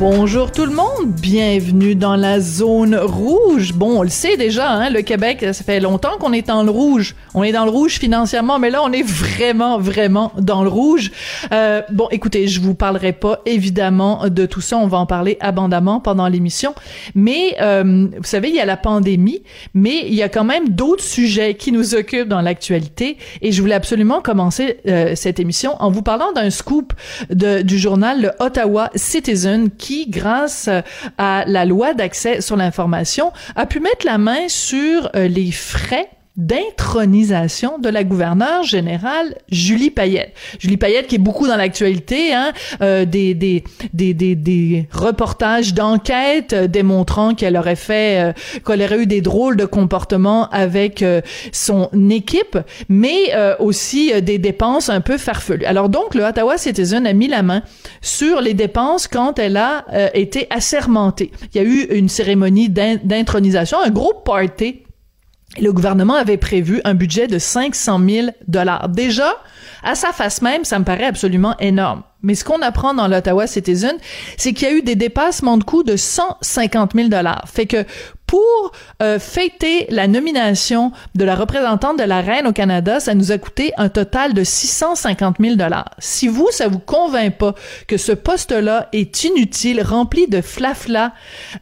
Bonjour tout le monde, bienvenue dans la zone rouge. Bon, on le sait déjà, hein, le Québec, ça fait longtemps qu'on est dans le rouge. On est dans le rouge financièrement, mais là, on est vraiment, vraiment dans le rouge. Euh, bon, écoutez, je vous parlerai pas évidemment de tout ça. On va en parler abondamment pendant l'émission. Mais euh, vous savez, il y a la pandémie, mais il y a quand même d'autres sujets qui nous occupent dans l'actualité. Et je voulais absolument commencer euh, cette émission en vous parlant d'un scoop de, du journal le Ottawa Citizen grâce à la loi d'accès sur l'information, a pu mettre la main sur euh, les frais d'intronisation de la gouverneure générale Julie Payette. Julie Payette qui est beaucoup dans l'actualité, hein, euh, des, des, des, des, des reportages d'enquête euh, démontrant qu'elle aurait fait, euh, qu'elle aurait eu des drôles de comportements avec euh, son équipe, mais euh, aussi des dépenses un peu farfelues. Alors donc, le Ottawa Citizen a mis la main sur les dépenses quand elle a été assermentée. Il y a eu une cérémonie d'intronisation, un gros party le gouvernement avait prévu un budget de 500 000 dollars. Déjà, à sa face même, ça me paraît absolument énorme. Mais ce qu'on apprend dans l'Ottawa Citizen, c'est qu'il y a eu des dépassements de coûts de 150 000 dollars. Fait que pour euh, fêter la nomination de la représentante de la reine au Canada, ça nous a coûté un total de 650 000 dollars. Si vous, ça vous convainc pas que ce poste-là est inutile, rempli de flafla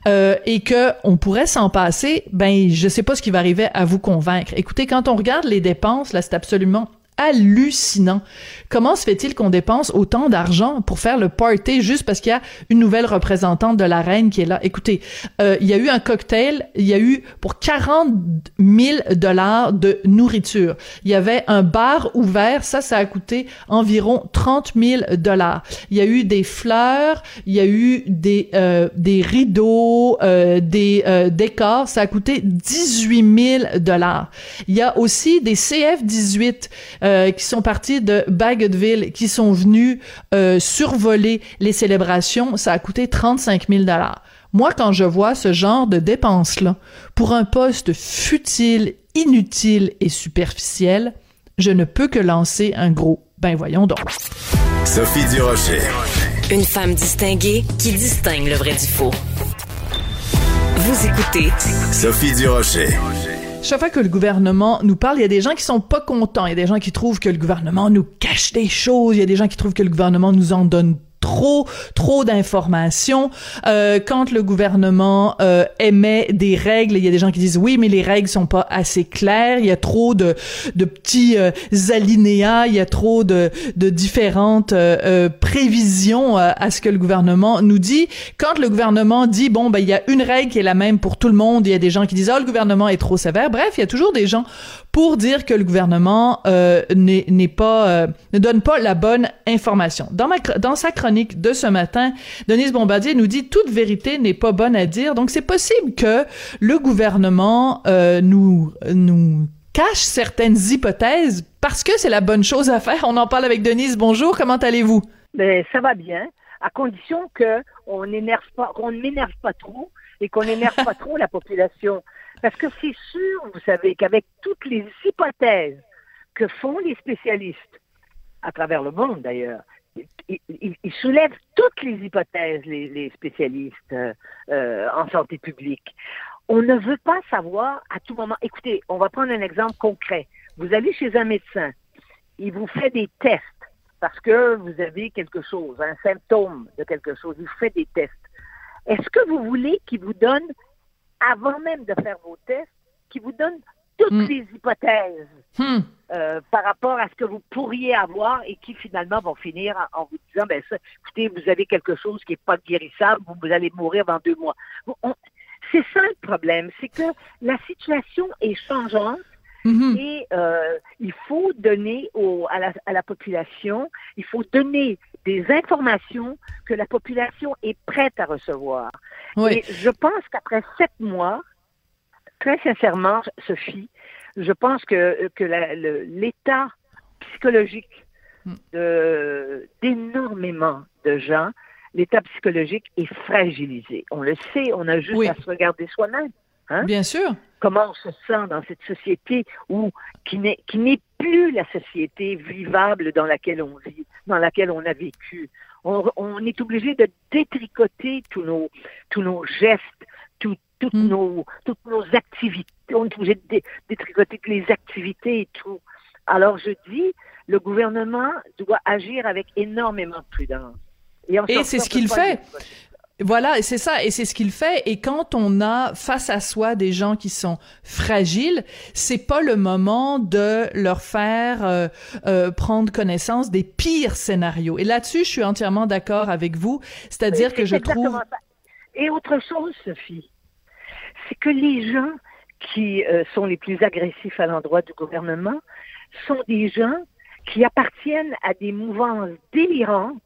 euh, et que on pourrait s'en passer, ben je sais pas ce qui va arriver à vous convaincre. Écoutez, quand on regarde les dépenses, là, c'est absolument hallucinant. Comment se fait-il qu'on dépense autant d'argent pour faire le party juste parce qu'il y a une nouvelle représentante de la reine qui est là? Écoutez, euh, il y a eu un cocktail, il y a eu pour 40 000 dollars de nourriture. Il y avait un bar ouvert, ça, ça a coûté environ 30 000 dollars. Il y a eu des fleurs, il y a eu des, euh, des rideaux, euh, des décors, ça a coûté 18 000 dollars. Il y a aussi des CF-18 euh, qui sont partis de Bagotville, qui sont venus euh, survoler les célébrations. Ça a coûté 35 000 dollars. Moi, quand je vois ce genre de dépenses-là pour un poste futile, inutile et superficiel, je ne peux que lancer un gros ben voyons donc. Sophie Durocher. Une femme distinguée qui distingue le vrai du faux. Vous écoutez Sophie Durocher. Chaque fois que le gouvernement nous parle, il y a des gens qui sont pas contents. Il y a des gens qui trouvent que le gouvernement nous cache des choses. Il y a des gens qui trouvent que le gouvernement nous en donne trop trop d'informations. Euh, quand le gouvernement euh, émet des règles il y a des gens qui disent oui mais les règles sont pas assez claires. Il y a trop de de petits euh, alinéas. Il y a trop de de différentes euh, euh, prévisions euh, à ce que le gouvernement nous dit. Quand le gouvernement dit bon ben il y a une règle qui est la même pour tout le monde il y a des gens qui disent oh le gouvernement est trop sévère. Bref il y a toujours des gens pour dire que le gouvernement euh, n'est pas euh, ne donne pas la bonne information. Dans ma dans sa chronique de ce matin, Denise Bombardier nous dit toute vérité n'est pas bonne à dire. Donc c'est possible que le gouvernement euh, nous nous cache certaines hypothèses parce que c'est la bonne chose à faire. On en parle avec Denise. Bonjour, comment allez-vous? Ben, ça va bien, à condition que on n'énerve pas, qu'on ne m'énerve pas trop et qu'on n'énerve pas trop la population. Parce que c'est sûr, vous savez, qu'avec toutes les hypothèses que font les spécialistes, à travers le monde d'ailleurs, ils, soulèvent toutes les hypothèses, les, les spécialistes euh, euh, en santé publique. On ne veut pas savoir à tout moment. Écoutez, on va prendre un exemple concret. Vous allez chez un médecin, il vous fait des tests parce que vous avez quelque chose, un symptôme de quelque chose, il vous fait des tests. Est-ce que vous voulez qu'il vous donne, avant même de faire vos tests, qu'il vous donne toutes Hmm. les hypothèses Hmm. euh, par rapport à ce que vous pourriez avoir et qui finalement vont finir en, en vous disant, ben ça, écoutez, vous avez quelque chose qui n'est pas guérissable, vous, vous allez mourir dans deux mois. C'est ça le problème, c'est que la situation est changeante Mhm. et euh, il faut donner au, à, la, à la population, il faut donner des informations que la population est prête à recevoir. Oui. Et je pense qu'après sept mois, très sincèrement, Sophie, je pense que, que l'état psychologique de- d'énormément de gens, l'état psychologique est fragilisé. On le sait, on a juste Oui. à se regarder soi-même. Hein? Bien sûr. Comment on se sent dans cette société où qui n'est qui n'est plus la société vivable dans laquelle on vit, dans laquelle on a vécu. On, on est obligé de détricoter tous nos tous nos gestes, tout- toutes Mm. nos toutes nos activités. On est obligé de dé- détricoter toutes les activités et tout. Alors je dis, le gouvernement doit agir avec énormément de prudence. en Et c'est ce qu'il fait. Voilà, et c'est ça, et c'est ce qu'il fait. Et quand on a face à soi des gens qui sont fragiles, c'est pas le moment de leur faire euh, euh, prendre connaissance des pires scénarios. Et là-dessus, je suis entièrement d'accord avec vous. C'est-à-dire que je trouve, ça. Et autre chose, Sophie, c'est que les gens qui euh, sont les plus agressifs à l'endroit du gouvernement sont des gens qui appartiennent à des mouvances délirantes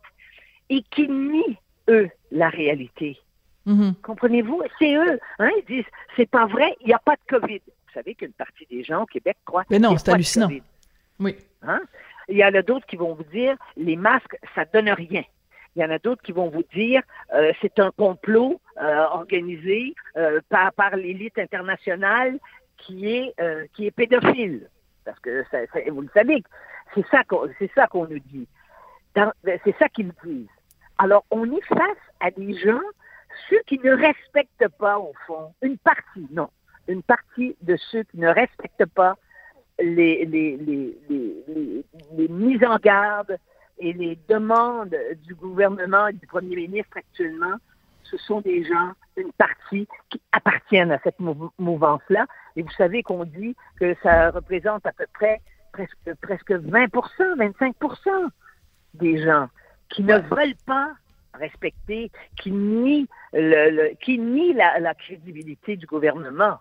et qui nient, eux, la réalité. Mhm. Comprenez-vous? C'est eux. Hein? Ils disent, c'est pas vrai, il n'y a pas de COVID. Vous savez qu'une partie des gens au Québec croient Mais non, c'est hallucinant. COVID. oui, Hein? Il y en a d'autres qui vont vous dire les masques, ça donne rien. Il y en a d'autres qui vont vous dire euh, c'est un complot euh, organisé euh, par, par l'élite internationale qui est qui est pédophile. Parce que ça- ça- vous le savez, c'est ça qu'on c'est ça qu'on nous dit. Ben, C'est ça qu'ils disent. Alors on est face à des gens ceux qui ne respectent pas au fond. Une partie, non, une partie de ceux qui ne respectent pas les, les, les, les, les, mises en garde et les demandes du gouvernement et du premier ministre actuellement, ce sont des gens, une partie qui appartiennent à cette mou- mouvance-là. Et vous savez qu'on dit que ça représente à peu près presque, presque 20% 25% des gens qui ne veulent pas respecter, qui nient, le, le- qui nient la, la crédibilité du gouvernement.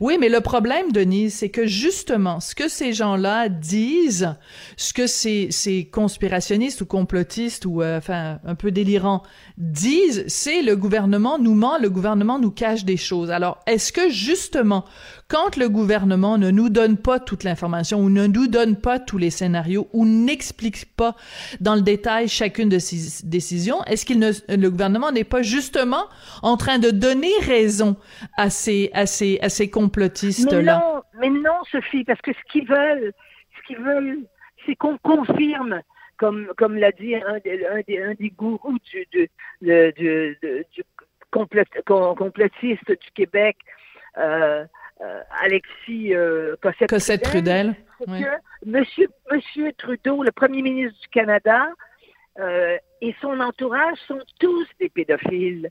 Oui, mais le problème, Denise, c'est que justement, ce que ces gens-là disent, ce que ces, ces conspirationnistes ou complotistes ou euh, enfin un peu délirants disent, c'est le gouvernement nous ment, le gouvernement nous cache des choses. Alors, est-ce que justement, quand le gouvernement ne nous donne pas toute l'information ou ne nous donne pas tous les scénarios ou n'explique pas dans le détail chacune de ses décisions, est-ce qu'il ne, le gouvernement n'est pas justement en train de donner raison à ces, à ces, à ces Mais complotistes-là? non, mais non, Sophie, parce que ce qu'ils veulent, ce qu'ils veulent, c'est qu'on confirme, comme, comme l'a dit un des, un des, gourous du, du, du, du, du- du complot- com- complotiste du Québec, euh, euh, Alexis euh, Cossette, Cossette Trudel. que Monsieur, Monsieur Trudeau, le premier ministre du Canada, euh, et son entourage sont tous des pédophiles.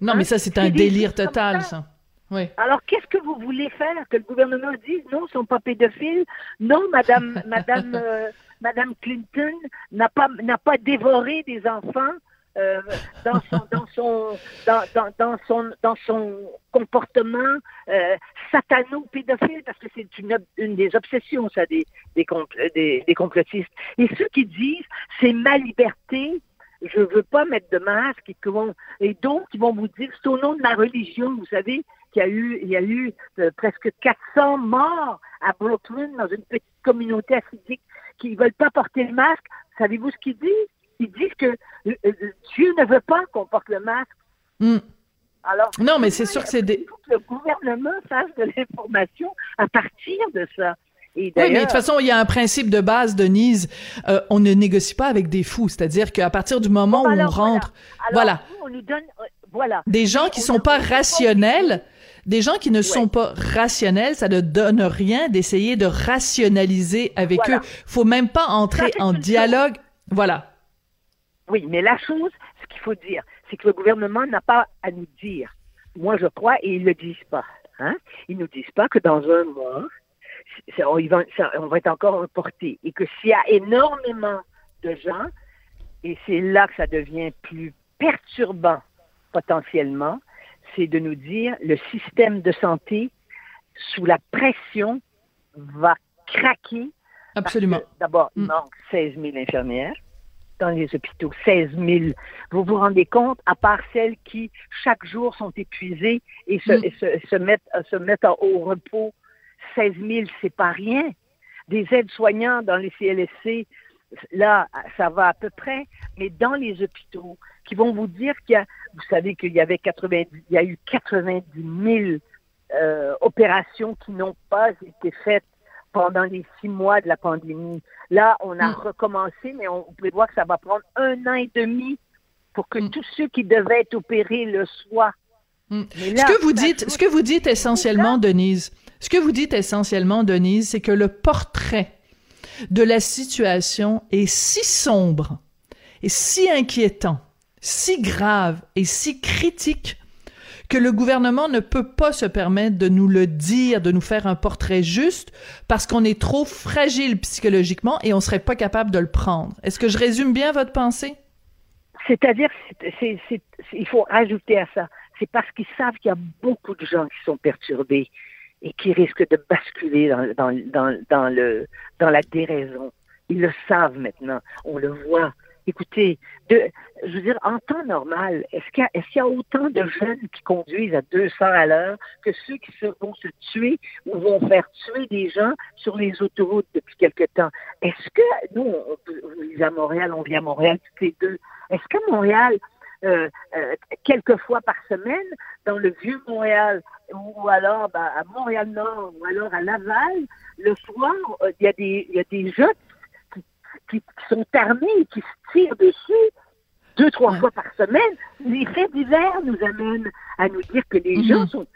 Non, mais ça, c'est un délire total, ça. ça. Oui. Alors, qu'est-ce que vous voulez faire? Que le gouvernement dise non, ils ne sont pas pédophiles? Non, Madame, Madame, euh, Madame Clinton n'a pas, n'a pas dévoré des enfants euh, dans son, dans son, dans, dans, dans son, dans son comportement euh, satano-pédophile, parce que c'est une, une des obsessions, ça, des, des, compl- des, des complotistes. Et ceux qui disent c'est ma liberté, je veux pas mettre de masque, et, vont- et d'autres qui vont vous dire c'est au nom de ma religion, vous savez, qu'il y a eu, il y a eu euh, presque 400 morts à Brooklyn dans une petite communauté assidique qui veulent pas porter le masque. Savez-vous ce qu'ils disent? Ils disent que euh, euh, Dieu ne veut pas qu'on porte le masque. Hmm. Alors, Non, mais c'est sûr que c'est des- il faut que le gouvernement fasse de l'information à partir de ça. Oui, mais de toute façon, il y a un principe de base, Denise. Euh, on ne négocie pas avec des fous. C'est-à-dire qu'à partir du moment Bon, où alors, on rentre, alors, voilà. nous, on nous donne, euh, voilà. des gens qui on sont pas rationnels, des gens qui ne sont pas rationnels, ça ne donne rien d'essayer de rationaliser avec Voilà. eux. Faut même pas entrer en dialogue. Voilà. Oui, mais la chose, ce qu'il faut dire, c'est que le gouvernement n'a pas à nous dire. Moi, je crois, et ils ne le disent pas. Hein? Ils nous disent pas que dans un mois, on, va, ça- on va être encore reporté. Et que s'il y a énormément de gens, et c'est là que ça devient plus perturbant potentiellement, c'est de nous dire le système de santé, sous la pression, va craquer Absolument. D'abord, il Mm. manque 16 000 infirmières dans les hôpitaux. 16 000. Vous vous rendez compte, à part celles qui, chaque jour, sont épuisées et se, Mm. et se, se mettent, se mettent en- au repos, 16 000, c'est pas rien. Des aides-soignants dans les CLSC là, ça va à peu près, mais dans les hôpitaux, qui vont vous dire qu'il y a, vous savez qu'il y avait 90, il y a eu 90 000 euh, opérations qui n'ont pas été faites pendant les six mois de la pandémie. Là, on a mm. recommencé, mais on, peut voir que ça va prendre un an et demi pour que mm. tous ceux qui devaient être opérés le soient. Mm. ce que vous dites, ce que vous dites essentiellement, Denise, ce que vous dites essentiellement, Denise, c'est que le portrait de la situation est si sombre et si inquiétant, si grave et si critique que le gouvernement ne peut pas se permettre de nous le dire, de nous faire un portrait juste, parce qu'on est trop fragile psychologiquement et on serait pas capable de le prendre. Est-ce que je résume bien votre pensée? C'est-à-dire, il faut ajouter à ça, c'est parce qu'ils savent qu'il y a beaucoup de gens qui sont perturbés et qui risquent de basculer dans, la déraison. Ils le savent maintenant, on le voit. Écoutez, je veux dire, en temps normal, est-ce qu'il y, a autant de jeunes qui conduisent à 200 à l'heure que ceux qui vont se tuer ou vont faire tuer des gens sur les autoroutes depuis quelque temps? Est-ce que, nous, on, vit à Montréal, on vit à Montréal toutes les deux, est-ce qu'à Montréal, euh, euh, quelques fois par semaine, dans le vieux Montréal, ou alors ben, à Montréal-Nord, ou alors à Laval, le soir, euh, il y a des jeunes qui, sont armés et qui se tirent dessus deux, trois fois par semaine. Les faits d'hiver nous amènent à nous dire que les mm-hmm. gens sont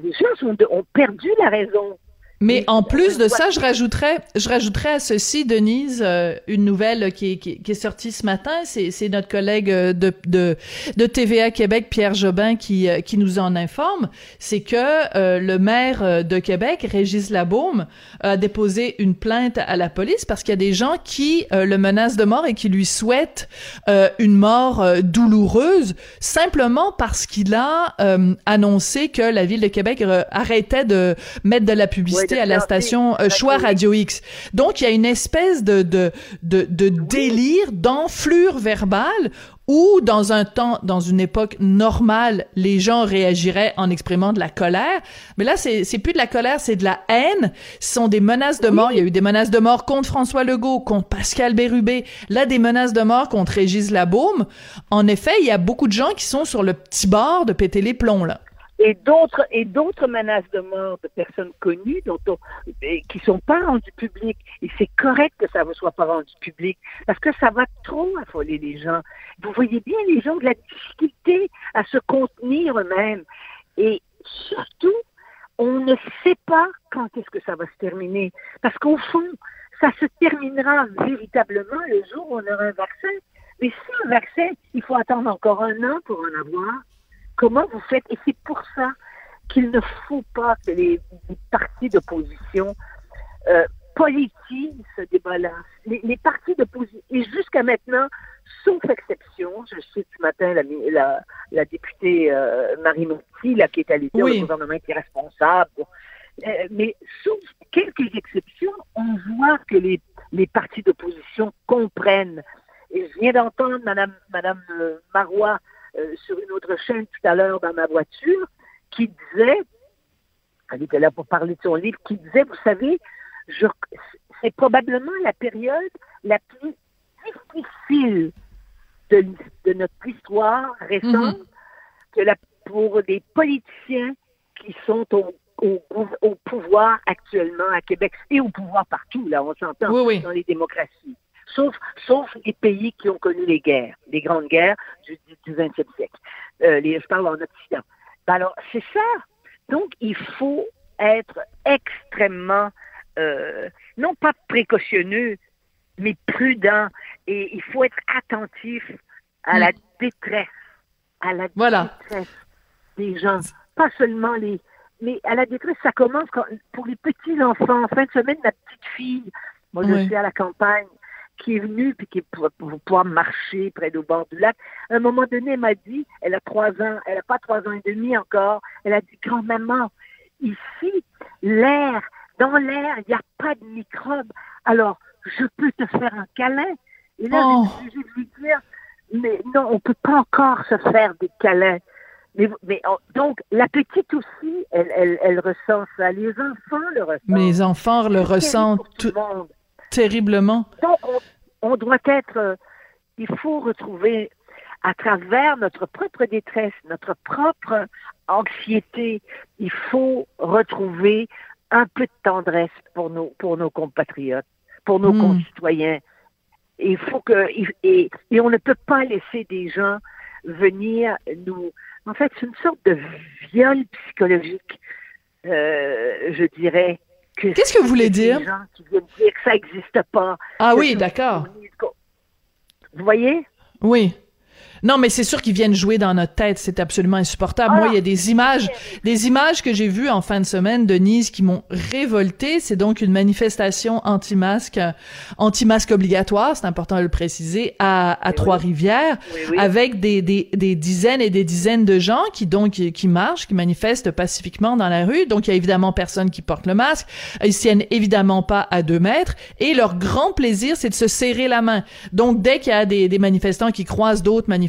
les gens sont ont perdu la raison. Mais en plus de ça, je rajouterais, je rajouterais à ceci, Denise, euh, une nouvelle qui est, qui, est sortie ce matin. C'est notre collègue euh, de, de, de, TVA Québec, Pierre Jobin, qui, euh, qui nous en informe. C'est que le maire de Québec, Régis Labaume, a déposé une plainte à la police parce qu'il y a des gens qui le menacent de mort et qui lui souhaitent une mort douloureuse simplement parce qu'il a annoncé que la ville de Québec arrêtait de mettre de la publicité à la station euh, Choix Radio X. Donc, il y a une espèce de, de, de, de délire, d'enflure verbale où dans un temps, dans une époque normale, les gens réagiraient en exprimant de la colère. Mais là, c'est, c'est plus de la colère, c'est de la haine. Ce sont des menaces de mort. Il y a eu des menaces de mort contre François Legault, contre Pascal Bérubé. Là, des menaces de mort contre Régis Labaume. En effet, il y a beaucoup de gens qui sont sur le petit bord de péter les plombs, là et d'autres et d'autres menaces de mort de personnes connues dont on, qui sont pas rendues publiques et c'est correct que ça ne soit pas rendu public parce que ça va trop affoler les gens. Vous voyez bien les gens de la difficulté à se contenir eux-mêmes et surtout on ne sait pas quand est-ce que ça va se terminer parce qu'au fond ça se terminera véritablement le jour où on aura un vaccin. Mais si un vaccin, il faut attendre encore un an pour en avoir. Comment vous faites Et c'est pour ça qu'il ne faut pas que les, partis d'opposition euh, politisent ce débat-là. Les, les, partis d'opposition, et jusqu'à maintenant, sauf exception, je cite ce matin la, la, la députée euh, Marie Monti, là, qui est allée dire le gouvernement est irresponsable. Euh, mais sauf quelques exceptions, on voit que les, les partis d'opposition comprennent. Et je viens d'entendre Madame, Madame euh, Marois euh, sur une autre chaîne tout à l'heure dans ma voiture, qui disait, elle était là pour parler de son livre, qui disait, vous savez, c'est probablement la période la plus difficile de, de notre histoire récente mhm. que la, pour des politiciens qui sont au, au, pouvoir actuellement à Québec et au pouvoir partout, là, on s'entend, dans les démocraties sauf, sauf les pays qui ont connu les guerres, les grandes guerres du, du, 20e siècle. Euh, les, je parle en Occident. Ben alors, c'est ça. Donc, il faut être extrêmement, euh, non pas précautionneux, mais prudent. Et il faut être attentif à la mm. détresse, à la détresse des gens. Pas seulement les... Mais à la détresse, ça commence quand, pour les petits enfants. En fin de semaine, ma petite fille, moi je suis à la campagne, qui est venue puis qui pour, pouvoir marcher près du bord du lac. À un moment donné, elle m'a dit, elle a trois ans, elle a pas trois ans et demi encore, elle a dit, grand-maman, ici, l'air, dans l'air, il n'y a pas de microbes. Alors, je peux te faire un câlin. Et là, oh. j'ai de lui dire, mais non, on peut pas encore se faire des câlins. Mais, mais donc, la petite aussi, elle, elle, elle ressent ça. Les enfants le ressentent. Mais les enfants le ressentent tout, terriblement. Donc, on doit être, euh, il faut retrouver à travers notre propre détresse, notre propre anxiété, il faut retrouver un peu de tendresse pour nos, pour nos compatriotes, pour nos Hmm. concitoyens. Et il faut que, et, et on ne peut pas laisser des gens venir nous, en fait, c'est une sorte de viol psychologique, euh, je dirais. Que Qu'est-ce que vous voulez des dire? gens qui viennent dire que ça n'existe pas. Ah oui, d'accord. Vous voyez? Oui. Non, mais c'est sûr qu'ils viennent jouer dans notre tête. C'est absolument insupportable. Moi, il y a des images, des images que j'ai vues en fin de semaine, Denise, qui m'ont révolté. C'est donc une manifestation anti-masque, anti-masque obligatoire, c'est important de le préciser, à, à Trois-Rivières, Oui, oui. avec des, des, des dizaines et des dizaines de gens qui donc qui, qui marchent, qui manifestent pacifiquement dans la rue. Donc, il y a évidemment personne qui porte le masque. Ils tiennent évidemment pas à deux mètres. Et leur grand plaisir, c'est de se serrer la main. Donc, dès qu'il y a des, des manifestants qui croisent d'autres manifestants,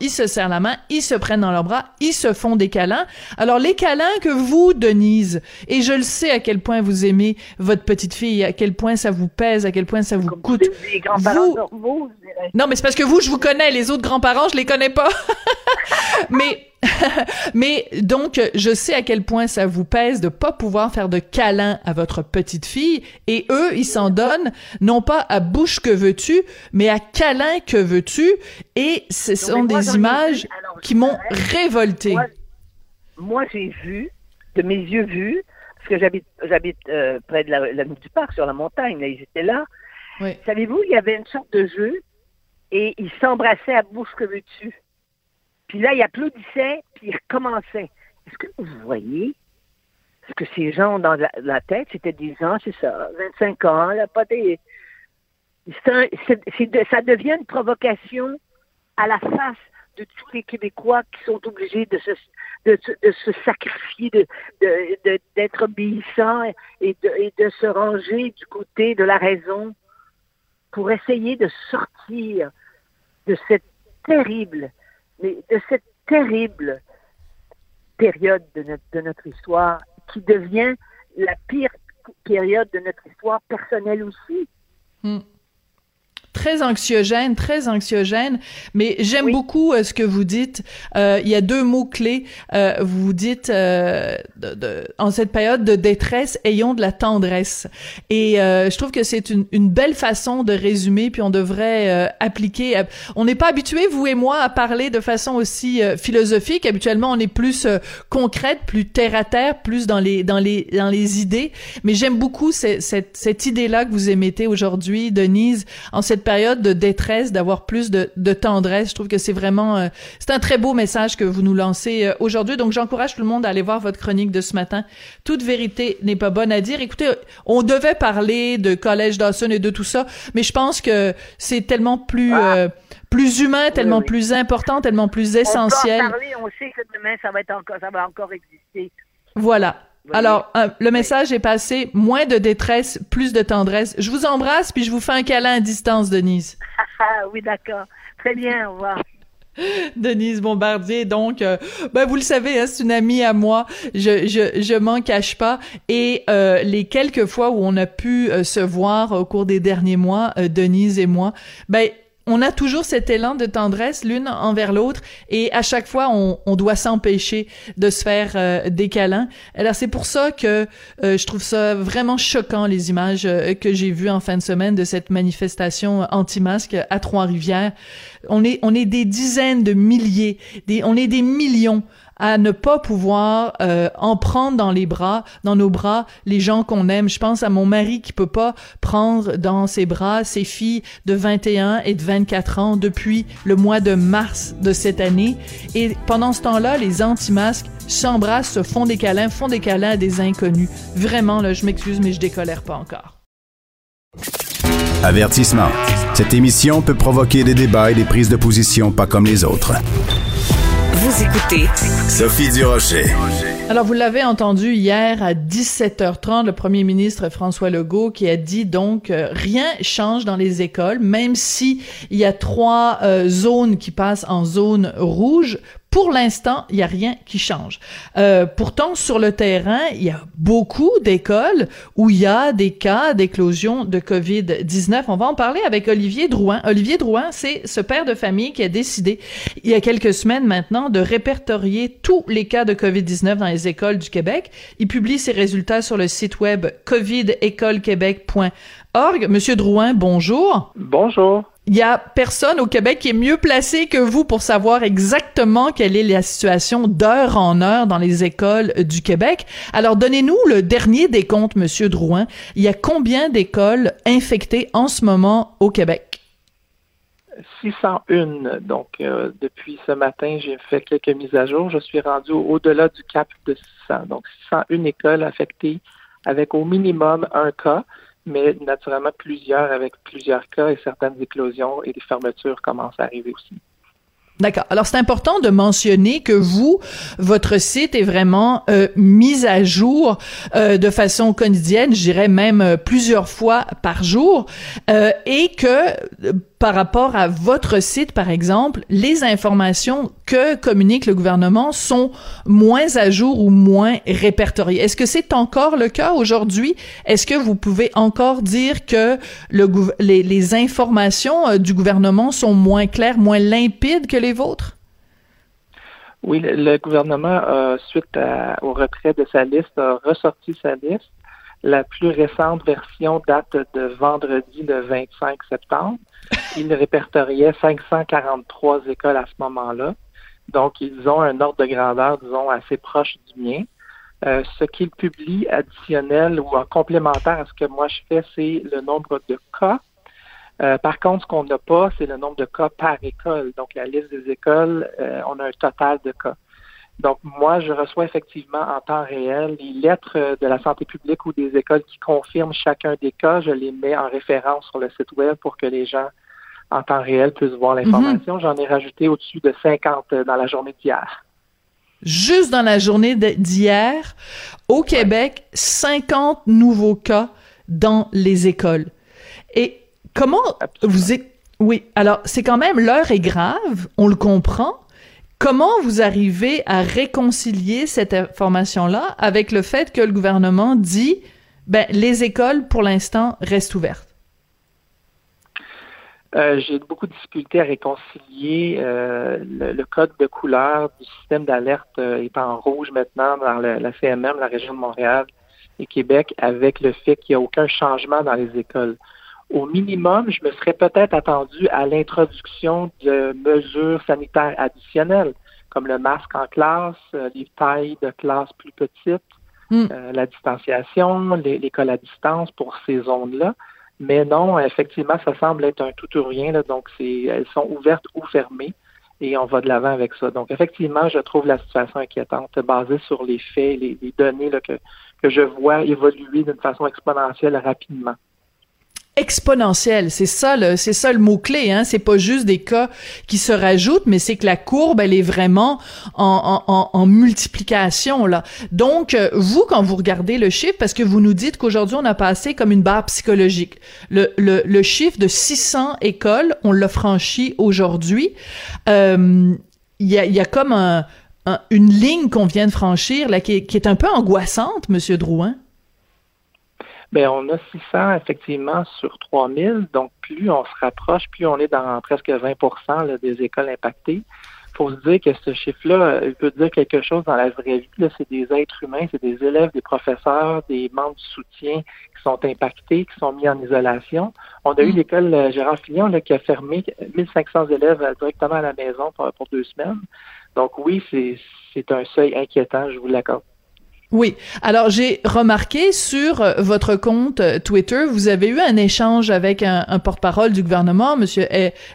ils se serrent la main, ils se prennent dans leurs bras, ils se font des câlins. Alors, les câlins que vous, Denise, et je le sais à quel point vous aimez votre petite fille, à quel point ça vous pèse, à quel point ça vous Comme coûte. grands-parents Vous- non, mais c'est parce que vous, je vous connais. Les autres grands-parents, je les connais pas. mais, mais donc, je sais à quel point ça vous pèse de pas pouvoir faire de câlin à votre petite fille. Et eux, ils s'en donnent non pas à bouche que veux-tu, mais à câlin que veux-tu. Et ce sont moi, des images vu. Alors, qui m'ont je révolté. Moi, moi, j'ai vu, de mes yeux vus, parce que j'habite, j'habite euh, près de la, la du parc, sur la montagne, là, ils étaient là. Oui. Savez-vous, il y avait une sorte de jeu et ils s'embrassaient à bouche que veux-tu. Puis là, ils applaudissaient, puis ils recommençaient. Est-ce que vous voyez ce que ces gens ont dans la, tête? C'était des gens, c'est ça, 25 ans, là, pas des... un- ça devient une provocation à la face de tous les Québécois qui sont obligés de se, de, de se sacrifier, d'être obéissants et de, et de se ranger du côté de la raison pour essayer de sortir de cette terrible, mais de cette terrible période de notre, histoire qui devient la pire période de notre histoire personnelle aussi. Très anxiogène, très anxiogène, mais j'aime Oui. beaucoup euh, ce que vous dites. Euh, il y a deux mots clés. Euh, vous dites euh, de- de- en cette période de détresse, ayons de la tendresse. Et je trouve que c'est une, une belle façon de résumer. Puis on devrait appliquer. On n'est pas habitué, vous et moi, à parler de façon aussi philosophique. Habituellement, on est plus concrète, plus terre à terre, plus dans les dans les dans les idées. Mais j'aime beaucoup ce- cette cette idée-là que vous émettez aujourd'hui, Denise, en cette période de détresse, d'avoir plus de, de tendresse. Je trouve que c'est vraiment, euh, c'est un très beau message que vous nous lancez euh, aujourd'hui. Donc, j'encourage tout le monde à aller voir votre chronique de ce matin. Toute vérité n'est pas bonne à dire. Écoutez, on devait parler de Collège Dawson et de tout ça, mais je pense que c'est tellement plus, euh, plus humain, tellement oui. plus important, tellement plus On essentiel. peut en parler, on sait que demain, ça va, être encore, ça va encore exister. Voilà. Alors, euh, le message est passé. Moins de détresse, plus de tendresse. Je vous embrasse, puis je vous fais un câlin à distance, Denise. Ah oui, d'accord. Très bien, au revoir. Denise Bombardier, donc, euh, ben vous le savez, hein, c'est une amie à moi. Je je je m'en cache pas. Et euh, les quelques fois où on a pu euh, se voir au cours des derniers mois, euh, Denise et moi, ben on a toujours cet élan de tendresse l'une envers l'autre et à chaque fois on, on doit s'empêcher de se faire euh, des câlins. Alors c'est pour ça que euh, je trouve ça vraiment choquant les images euh, que j'ai vues en fin de semaine de cette manifestation anti-masque à Trois-Rivières. On est on est des dizaines de milliers, des on est des millions à ne pas pouvoir euh, en prendre dans les bras, dans nos bras, les gens qu'on aime. Je pense à mon mari qui peut pas prendre dans ses bras ses filles de 21 et de 24 ans depuis le mois de mars de cette année. Et pendant ce temps-là, les anti-masques s'embrassent, se font des câlins, font des câlins à des inconnus. Vraiment, là, je m'excuse, mais je décolère pas encore. Avertissement. Cette émission peut provoquer des débats et des prises de position pas comme les autres. Vous Sophie Durocher. Alors, vous l'avez entendu hier à 17h30, le premier ministre François Legault qui a dit donc euh, rien change dans les écoles, même si il y a trois euh, zones qui passent en zone rouge Pour l'instant, il n'y a rien qui change. Euh, pourtant, sur le terrain, il y a beaucoup d'écoles où il y a des cas d'éclosion de COVID-19. On va en parler avec Olivier Drouin. Olivier Drouin, c'est ce père de famille qui a décidé, il y a quelques semaines maintenant, de répertorier tous les cas de COVID-19 dans les écoles du Québec. Il publie ses résultats sur le site web covidécolequebec.org. Monsieur Drouin, bonjour. Bonjour il y a personne au Québec qui est mieux placé que vous pour savoir exactement quelle est la situation d'heure en heure dans les écoles du Québec. Alors, donnez-nous le dernier décompte, Monsieur Drouin. Il y a combien d'écoles infectées en ce moment au Québec? 601. Donc, euh, depuis ce matin, j'ai fait quelques mises à jour. Je suis rendu au-delà du cap de 600. Donc, 601 écoles affectées avec au minimum un cas mais naturellement plusieurs avec plusieurs cas et certaines éclosions et des fermetures commencent à arriver aussi. D'accord. Alors c'est important de mentionner que vous, votre site est vraiment euh, mis à jour euh, de façon quotidienne, je dirais même euh, plusieurs fois par jour, euh, et que par rapport à votre site, par exemple, les informations que communique le gouvernement sont moins à jour ou moins répertoriées. Est-ce que c'est encore le cas aujourd'hui? Est-ce que vous pouvez encore dire que le, les, les informations du gouvernement sont moins claires, moins limpides que les vôtres? Oui, le, gouvernement, suite au retrait de sa liste, a ressorti sa liste. La plus récente version date de vendredi le 25 septembre. Il répertoriait 543 écoles à ce moment-là. Donc, ils ont un ordre de grandeur, disons, assez proche du mien. Euh, ce qu'il publie additionnel ou en complémentaire à ce que moi je fais, c'est le nombre de cas euh, par contre, ce qu'on n'a pas, c'est le nombre de cas par école. Donc, la liste des écoles, euh, on a un total de cas. Donc, moi, je reçois effectivement en temps réel les lettres de la santé publique ou des écoles qui confirment chacun des cas. Je les mets en référence sur le site web pour que les gens en temps réel puissent voir l'information. Mhm. J'en ai rajouté au-dessus de 50 dans la journée d'hier. Juste dans la journée d'hier, au Québec, 50 nouveaux cas dans les écoles. Et Comment vous êtes... Oui, alors c'est quand même l'heure est grave, on le comprend. Comment vous arrivez à réconcilier cette information-là avec le fait que le gouvernement dit ben les écoles pour l'instant restent ouvertes? Euh, j'ai beaucoup de difficultés à réconcilier euh, le, code de couleur du système d'alerte euh, est en rouge maintenant dans la CMM, la région de Montréal et Québec, avec le fait qu'il n'y a aucun changement dans les écoles. Au minimum, je me serais peut-être attendu à l'introduction de mesures sanitaires additionnelles, comme le masque en classe, euh, les tailles de classe plus petites, hmm. euh, la distanciation, l'école à distance pour ces zones-là. Mais non, effectivement, ça semble être un tout ou rien. Là, donc, elles sont ouvertes ou fermées et on va de l'avant avec ça. Donc, effectivement, je trouve la situation inquiétante basée sur les faits, les, données là, que, que je vois évoluer d'une façon exponentielle rapidement exponentielle. C'est ça le, c'est ça le mot clé. Hein. C'est pas juste des cas qui se rajoutent, mais c'est que la courbe, elle est vraiment en, en, en multiplication là. Donc euh, vous, quand vous regardez le chiffre, parce que vous nous dites qu'aujourd'hui on a passé comme une barre psychologique. Le, le, le chiffre de 600 écoles, on l'a franchi aujourd'hui. Euh, il y, a, y a comme un, une ligne qu'on vient de franchir là qui est, qui est un peu angoissante, Monsieur Drouin. Bien, on a 600 effectivement sur 3000. Donc, plus on se rapproche, plus on est dans presque 20% des écoles impactées. Il faut se dire que ce chiffre-là, il peut dire quelque chose dans la vraie vie. C'est des êtres humains, c'est des élèves, des professeurs, des membres du soutien qui sont impactés, qui sont mis en isolation. On a eu mm. l'école euh, Gérard Fillon là, qui a fermé 1500 élèves euh, directement à la maison pour, pour deux semaines. Donc oui, c'est un seuil inquiétant, je vous l'accorde. Oui. Alors, j'ai remarqué sur euh, votre compte euh, Twitter, vous avez eu un échange avec un, porte-parole du gouvernement, Monsieur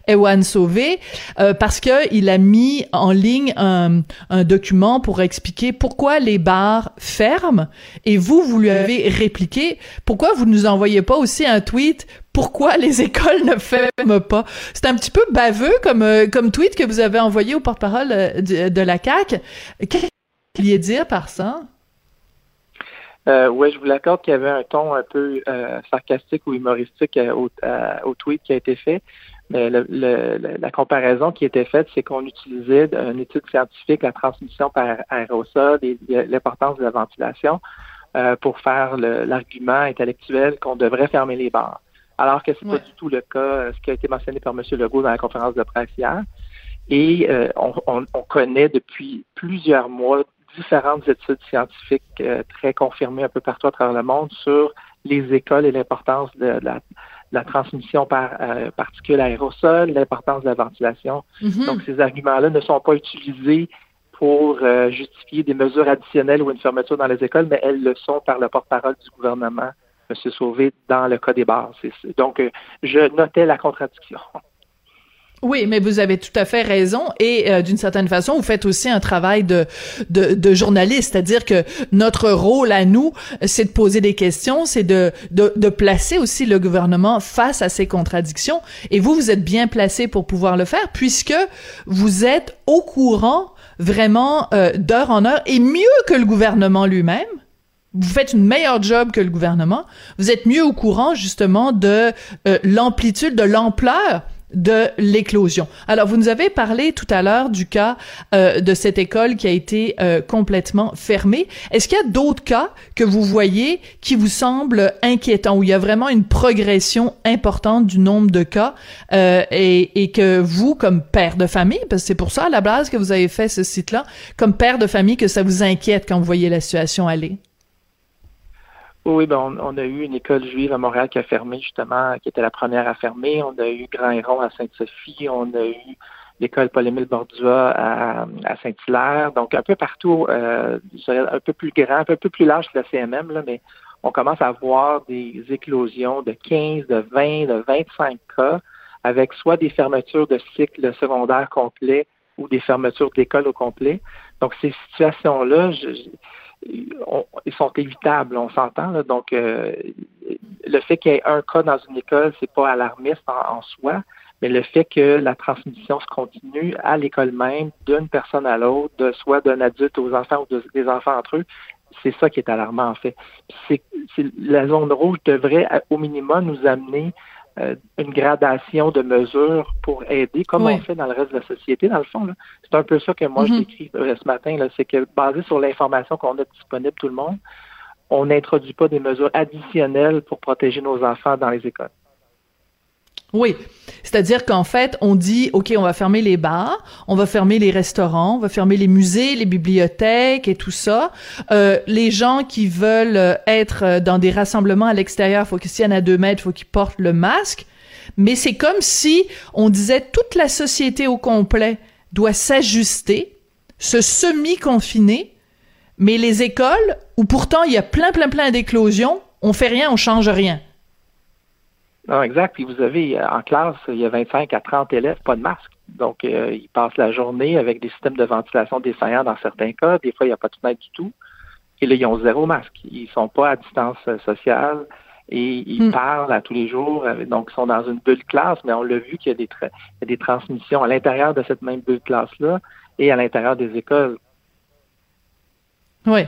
Ewan Sauvé, euh, parce que il a mis en ligne un, document pour expliquer pourquoi les bars ferment. Et vous, vous lui avez répliqué, pourquoi vous nous envoyez pas aussi un tweet pourquoi les écoles ne ferment pas? C'est un petit peu baveux comme tweet que vous avez envoyé au porte-parole de, la CAC. Qu'est-ce que vous vouliez dire par ça? Euh, oui, je vous l'accorde qu'il y avait un ton un peu euh, sarcastique ou humoristique euh, au, au, tweet qui a été fait. Mais la comparaison qui était faite, c'est qu'on utilisait une étude scientifique, la transmission par aérosol et l'importance de la ventilation euh, pour faire l'argument intellectuel qu'on devrait fermer les bars. Alors que c'est pas du tout le cas, euh, ce qui a été mentionné par M. Legault dans la conférence de presse hier. Et euh, on, connaît depuis plusieurs mois différentes études scientifiques très confirmées un peu partout à travers le monde sur les écoles et l'importance de, la, la transmission par euh, particules aérosols, l'importance de la ventilation. Mhm. Donc, ces arguments-là ne sont pas utilisés pour euh, justifier des mesures additionnelles ou une fermeture dans les écoles, mais elles le sont par le porte-parole du gouvernement, M. Sauvé, dans le cas des bars. Donc, euh, je notais la contradiction. Oui, mais vous avez tout à fait raison et euh, d'une certaine façon, vous faites aussi un travail de de, de journaliste, c'est-à-dire que notre rôle à nous, c'est de poser des questions, c'est de, de, de placer aussi le gouvernement face à ces contradictions. Et vous vous êtes bien placé pour pouvoir le faire puisque vous êtes au courant vraiment euh, d'heure en heure et mieux que le gouvernement lui-même. Vous faites une meilleure job que le gouvernement. Vous êtes mieux au courant justement de euh, l'amplitude, de l'ampleur de l'éclosion. Alors, vous nous avez parlé tout à l'heure du cas euh, de cette école qui a été euh, complètement fermée. Est-ce qu'il y a d'autres cas que vous voyez qui vous semblent inquiétants, où il y a vraiment une progression importante du nombre de cas euh, et, et, que vous, comme père de famille, parce que c'est pour ça à la base que vous avez fait ce site-là, comme père de famille, que ça vous inquiète quand vous voyez la situation aller? Oui, ben on, a eu une école juive à Montréal qui a fermé justement, qui était la première à fermer. On a eu Grand Héron à Sainte-Sophie. On a eu l'école Paul-Émile Bordua à, Saint-Hilaire. Donc un peu partout, euh, un peu plus grand, un peu plus large que la CMM, là, mais on commence à avoir des éclosions de 15, de 20, de 25 cas avec soit des fermetures de cycles secondaires complets ou des fermetures d'écoles au complet. Donc ces situations-là, ils sont évitables, on s'entend. Donc, euh, le fait qu'il y ait un cas dans une école, c'est pas alarmiste en, soi, mais le fait que la transmission se continue à l'école même, d'une personne à l'autre, de soit d'un adulte aux enfants ou des enfants entre eux, c'est ça qui est alarmant en fait. La zone rouge devrait au minimum nous amener une gradation de mesures pour aider, comme on fait dans le reste de la société, dans le fond. C'est un peu ça que moi, je mhm. décris euh, ce matin. C'est que basé sur l'information qu'on a disponible tout le monde, on n'introduit pas des mesures additionnelles pour protéger nos enfants dans les écoles. Oui, c'est-à-dire qu'en fait, on dit, OK, on va fermer les bars, on va fermer les restaurants, on va fermer les musées, les bibliothèques et tout ça. Euh, les gens qui veulent euh, être euh, dans des rassemblements à l'extérieur, faut y en a deux mètres, faut qu'ils portent le masque. Mais c'est comme si on disait toute la société au complet doit s'ajuster, se semi-confiner, mais les écoles, où pourtant il y a plein, plein, plein d'éclosions, on fait rien, on change rien. Non, exact. Puis vous avez euh, en classe, il y a 25 à 30 élèves, pas de masque. Donc, euh, ils passent la journée avec des systèmes de ventilation défaillants dans certains cas. Des fois, il n'y a pas de fenêtre du tout. Et là, ils ont zéro masque. Ils sont pas à distance euh, sociale et ils hmm. parlent à tous les jours. Donc, ils sont dans une bulle classe, mais on l'a vu qu'il y a des, il y a des transmissions à l'intérieur de cette même bulle classe-là et à l'intérieur des écoles. Oui.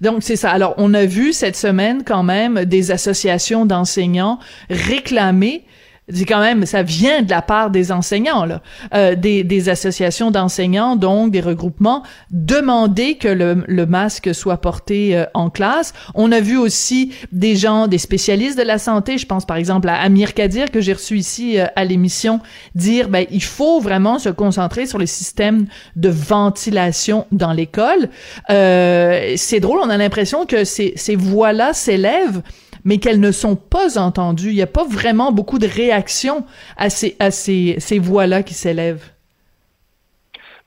Donc c'est ça. Alors on a vu cette semaine quand même des associations d'enseignants réclamer c'est quand même, ça vient de la part des enseignants, là, euh, des, des, associations d'enseignants, donc des regroupements, demander que le, le masque soit porté euh, en classe. On a vu aussi des gens, des spécialistes de la santé, je pense par exemple à Amir Kadir que j'ai reçu ici euh, à l'émission, dire ben il faut vraiment se concentrer sur les systèmes de ventilation dans l'école. c'est drôle, on a l'impression que ces, ces voix-là s'élèvent mais qu'elles ne sont pas entendues. Il n'y a pas vraiment beaucoup de réaction à ces, à ces, ces voix-là qui s'élèvent.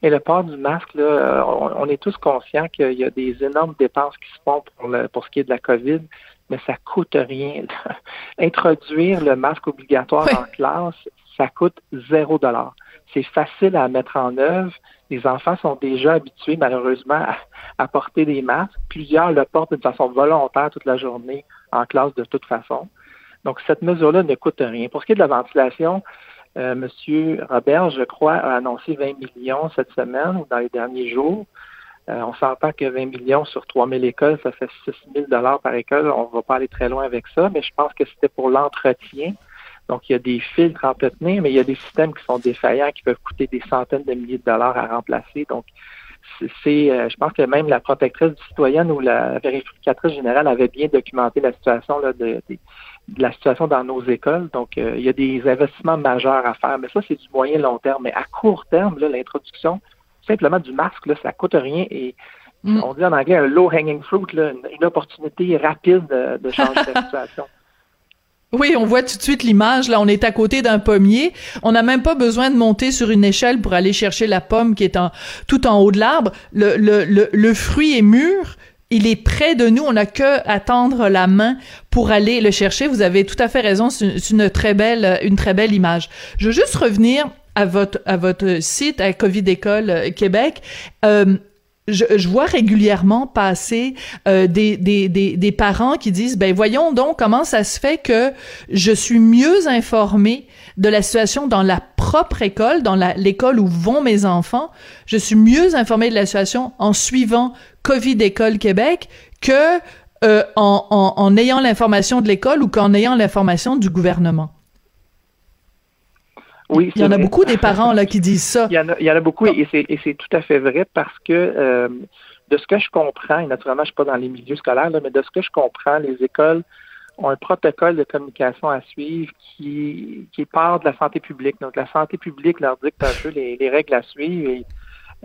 Mais le port du masque, là, on, est tous conscients qu'il y a des énormes dépenses qui se font pour, le, pour ce qui est de la COVID, mais ça coûte rien. Introduire le masque obligatoire en classe, ça coûte zéro dollar. C'est facile à mettre en œuvre. Les enfants sont déjà habitués, malheureusement, à porter des masques. Plusieurs le portent d'une façon volontaire toute la journée en classe de toute façon. Donc, cette mesure-là ne coûte rien. Pour ce qui est de la ventilation, euh, M. Robert, je crois, a annoncé 20 millions cette semaine ou dans les derniers jours. Euh, on s'entend que 20 millions sur 3 000 écoles, ça fait 6 000 par école. On ne va pas aller très loin avec ça, mais je pense que c'était pour l'entretien. Donc, il y a des filtres à entretenir, mais il y a des systèmes qui sont défaillants, qui peuvent coûter des centaines de milliers de dollars à remplacer. Donc, c'est, euh, je pense que même la protectrice du citoyen ou la vérificatrice générale avait bien documenté la situation là, de, la situation dans nos écoles. Donc, euh, il y a des investissements majeurs à faire, mais ça, c'est du moyen long terme. Mais à court terme, l'introduction simplement du masque, là, ça coûte rien et mm. on dit en anglais un low hanging fruit, là, une, opportunité rapide de, de changer la situation. Oui, on voit tout de suite l'image. Là, on est à côté d'un pommier. On n'a même pas besoin de monter sur une échelle pour aller chercher la pomme qui est en, tout en haut de l'arbre. Le, le, le, le fruit est mûr. Il est près de nous. On n'a que à tendre la main pour aller le chercher. Vous avez tout à fait raison. C'est une très belle, une très belle image. Je veux juste revenir à votre, à votre site, à Covid École euh, Québec. Euh, je, vois régulièrement passer euh, des, des, des, parents qui disent ben voyons donc comment ça se fait que je suis mieux informé de la situation dans la propre école, dans l'école où vont mes enfants, je suis mieux informé de la situation en suivant Covid École Québec que euh, en, en ayant l'information de l'école ou qu'en ayant l'information du gouvernement. Oui, il y en a beaucoup des parents là qui disent ça. Il y en a, il y en a beaucoup et c'est tout à fait vrai parce que euh, de ce que je comprends, et naturellement je suis pas dans les milieux scolaires, là, mais de ce que je comprends, les écoles ont un protocole de communication à suivre qui, qui part de la santé publique. Donc la santé publique leur dicte un peu les, les règles à suivre et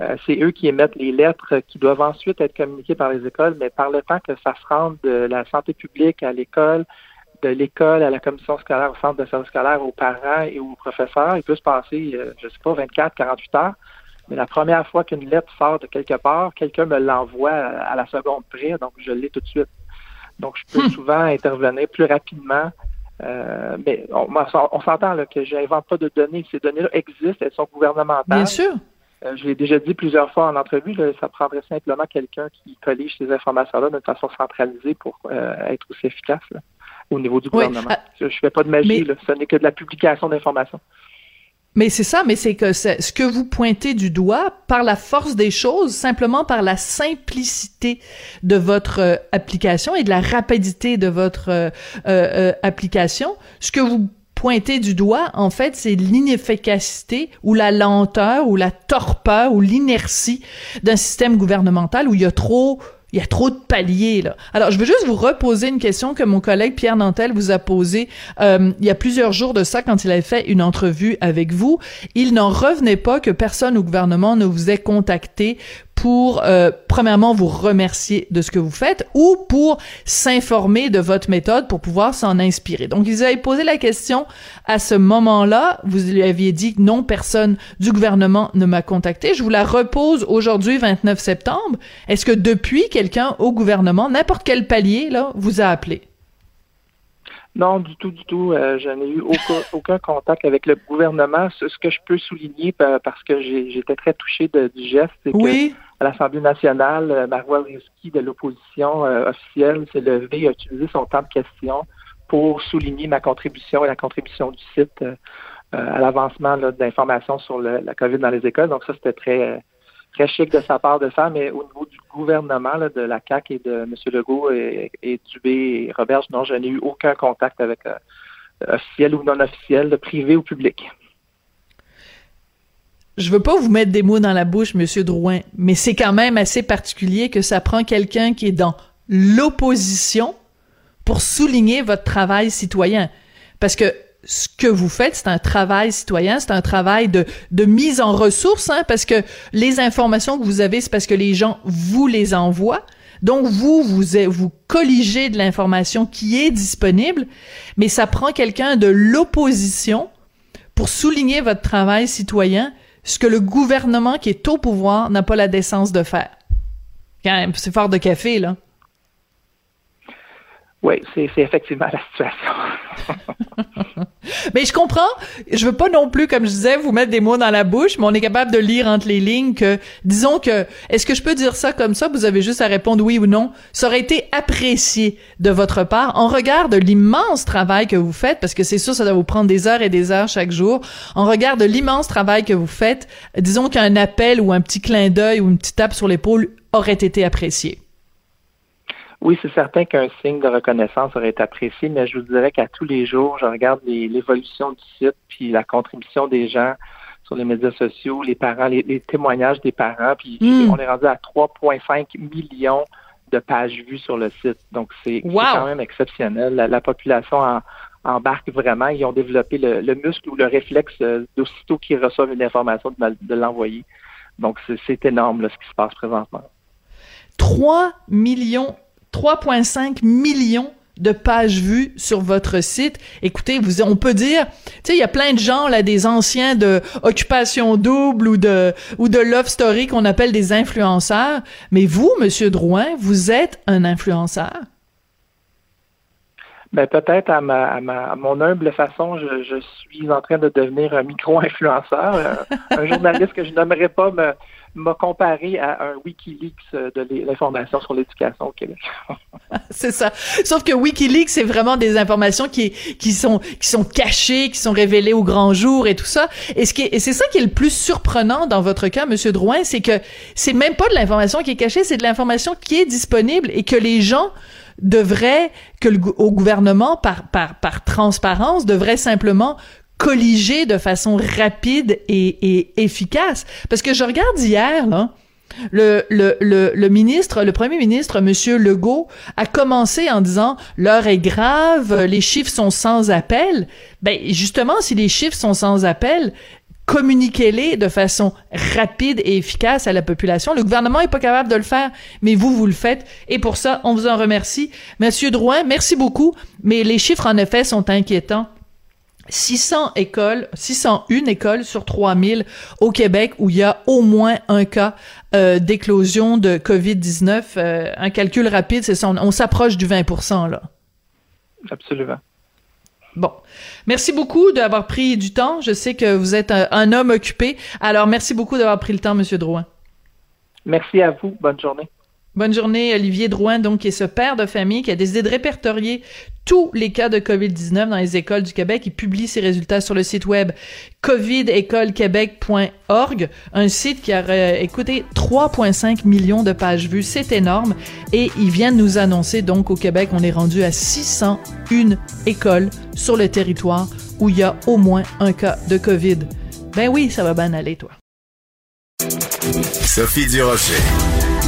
euh, c'est eux qui émettent les lettres qui doivent ensuite être communiquées par les écoles, mais par le temps que ça se rende de la santé publique à l'école, de l'école à la commission scolaire, au centre de service scolaire, aux parents et aux professeurs. Il peut se passer, euh, je ne sais pas, 24, 48 heures. Mais la première fois qu'une lettre sort de quelque part, quelqu'un me l'envoie à la seconde près, donc je l'ai tout de suite. Donc, je peux hmm. souvent intervenir plus rapidement. Euh, mais on, on s'entend que je n'invente pas de données. Ces données-là existent, elles sont gouvernementales. Bien sûr. Euh, je l'ai déjà dit plusieurs fois en entrevue, ça prendrait simplement quelqu'un qui collige ces informations-là de façon centralisée pour être aussi efficace au niveau du gouvernement. Ah, je fais pas de magie, ce n'est que de la publication d'informations. Mais c'est ça, mais c'est que ce que vous pointez du doigt, par la force des choses, simplement par la simplicité de votre euh, application et de la rapidité de votre euh, euh, application, ce que vous pointez du doigt, en fait, c'est l'inefficacité ou la lenteur ou la torpeur ou l'inertie d'un système gouvernemental où il y a trop il y a trop de paliers, là. Alors, je veux juste vous reposer une question que mon collègue Pierre Nantel vous a posée euh, il y a plusieurs jours de ça quand il avait fait une entrevue avec vous. Il n'en revenait pas que personne au gouvernement ne vous ait contacté pour, euh, premièrement, vous remercier de ce que vous faites ou pour s'informer de votre méthode pour pouvoir s'en inspirer. Donc, ils avaient posé la question à ce moment-là. Vous lui aviez dit que non, personne du gouvernement ne m'a contacté. Je vous la repose aujourd'hui, 29 septembre. Est-ce que depuis, quelqu'un au gouvernement, n'importe quel palier, là, vous a appelé? Non, du tout, du tout. Euh, je n'ai eu aucun, contact avec le gouvernement. Ce, que je peux souligner, parce que j'étais très touché du geste, c'est que à l'Assemblée nationale, euh, Marois Risky de l'opposition euh, officielle s'est levé et a utilisé son temps de question pour souligner ma contribution et la contribution du site euh, à l'avancement d'informations sur la COVID dans les écoles. Donc ça, c'était très très chic de sa part de faire, mais au niveau du gouvernement, de la CAC et de M. Legault et, Dubé et Robert, non, je n'ai eu aucun contact avec officiel ou non officiel, privé ou public je veux pas vous mettre des mots dans la bouche, Monsieur Drouin, mais c'est quand même assez particulier que ça prend quelqu'un qui est dans l'opposition pour souligner votre travail citoyen. Parce que ce que vous faites, c'est un travail citoyen, c'est un travail de, mise en ressources, hein, parce que les informations que vous avez, c'est parce que les gens vous les envoient. Donc vous, vous, vous colligez de l'information qui est disponible, mais ça prend quelqu'un de l'opposition pour souligner votre travail citoyen ce que le gouvernement qui est au pouvoir n'a pas la décence de faire. Quand même, c'est fort de café, là. Oui, c'est effectivement la situation. mais je comprends. Je veux pas non plus, comme je disais, vous mettre des mots dans la bouche, mais on est capable de lire entre les lignes que, disons que, est-ce que je peux dire ça comme ça? Vous avez juste à répondre oui ou non. Ça aurait été apprécié de votre part en regard de l'immense travail que vous faites, parce que c'est sûr, ça doit vous prendre des heures et des heures chaque jour. En regard de l'immense travail que vous faites, disons qu'un appel ou un petit clin d'œil ou une petite tape sur l'épaule aurait été apprécié. Oui, c'est certain qu'un signe de reconnaissance aurait été apprécié, mais je vous dirais qu'à tous les jours, je regarde l'évolution du site, puis la contribution des gens sur les médias sociaux, les parents, les, témoignages des parents, puis hmm. on est rendu à 3,5 millions de pages vues sur le site. Donc, c'est quand même exceptionnel. La, population embarque vraiment. Ils ont développé le, muscle ou le réflexe euh, d'aussitôt qu'ils reçoivent une information de, l'envoyer. Donc, c'est énorme ce qui se passe présentement. 3 millions, 3,5 millions de pages vues sur votre site. Écoutez, vous, on peut dire, tu sais, il y a plein de gens là, des anciens de Occupation Double ou de ou de Love Story qu'on appelle des influenceurs. Mais vous, Monsieur Drouin, vous êtes un influenceur. Ben peut-être à, ma, mon humble façon, je, suis en train de devenir un micro-influenceur, euh, un journaliste que je n'aimerais pas m'a comparé à un Wikileaks euh, de l'information sur l'éducation au Québec. c'est ça. Sauf que Wikileaks, c'est vraiment des informations qui, qui sont, qui sont cachées, qui sont révélées au grand jour et tout ça. Et ce c'est ça qui est le plus surprenant dans votre cas, Monsieur Drouin, c'est que c'est même pas de l'information qui est cachée, c'est de l'information qui est disponible et que les gens devraient, que le, au gouvernement, par, par, par transparence, devraient simplement colliger de façon rapide et, efficace. Parce que je regarde hier, là, le, le, le, ministre, le premier ministre, Monsieur Legault, a commencé en disant l'heure est grave, les chiffres sont sans appel. Ben justement, si les chiffres sont sans appel, communiquez-les de façon rapide et efficace à la population. Le gouvernement est pas capable de le faire, mais vous, vous le faites. Et pour ça, on vous en remercie. Monsieur Drouin, merci beaucoup. Mais les chiffres, en effet, sont inquiétants. 600 écoles, 601 écoles sur 3000 au Québec où il y a au moins un cas euh, d'éclosion de COVID-19. Euh, un calcul rapide, c'est ça, on, s'approche du 20% là. Absolument. Bon. Merci beaucoup d'avoir pris du temps. Je sais que vous êtes un, homme occupé. Alors, merci beaucoup d'avoir pris le temps, Monsieur Drouin. Merci à vous. Bonne journée. Bonne journée, Olivier Drouin, donc, qui est ce père de famille qui a décidé de répertorier tous les cas de COVID-19 dans les écoles du Québec. Il publie ses résultats sur le site web covidécolequebec.org, un site qui a écouté 3,5 millions de pages vues. C'est énorme. Et il vient de nous annoncer, donc, au Québec, on est rendu à 601 écoles sur le territoire où il y a au moins un cas de COVID. Ben oui, ça va bien aller, toi. Sophie Durocher.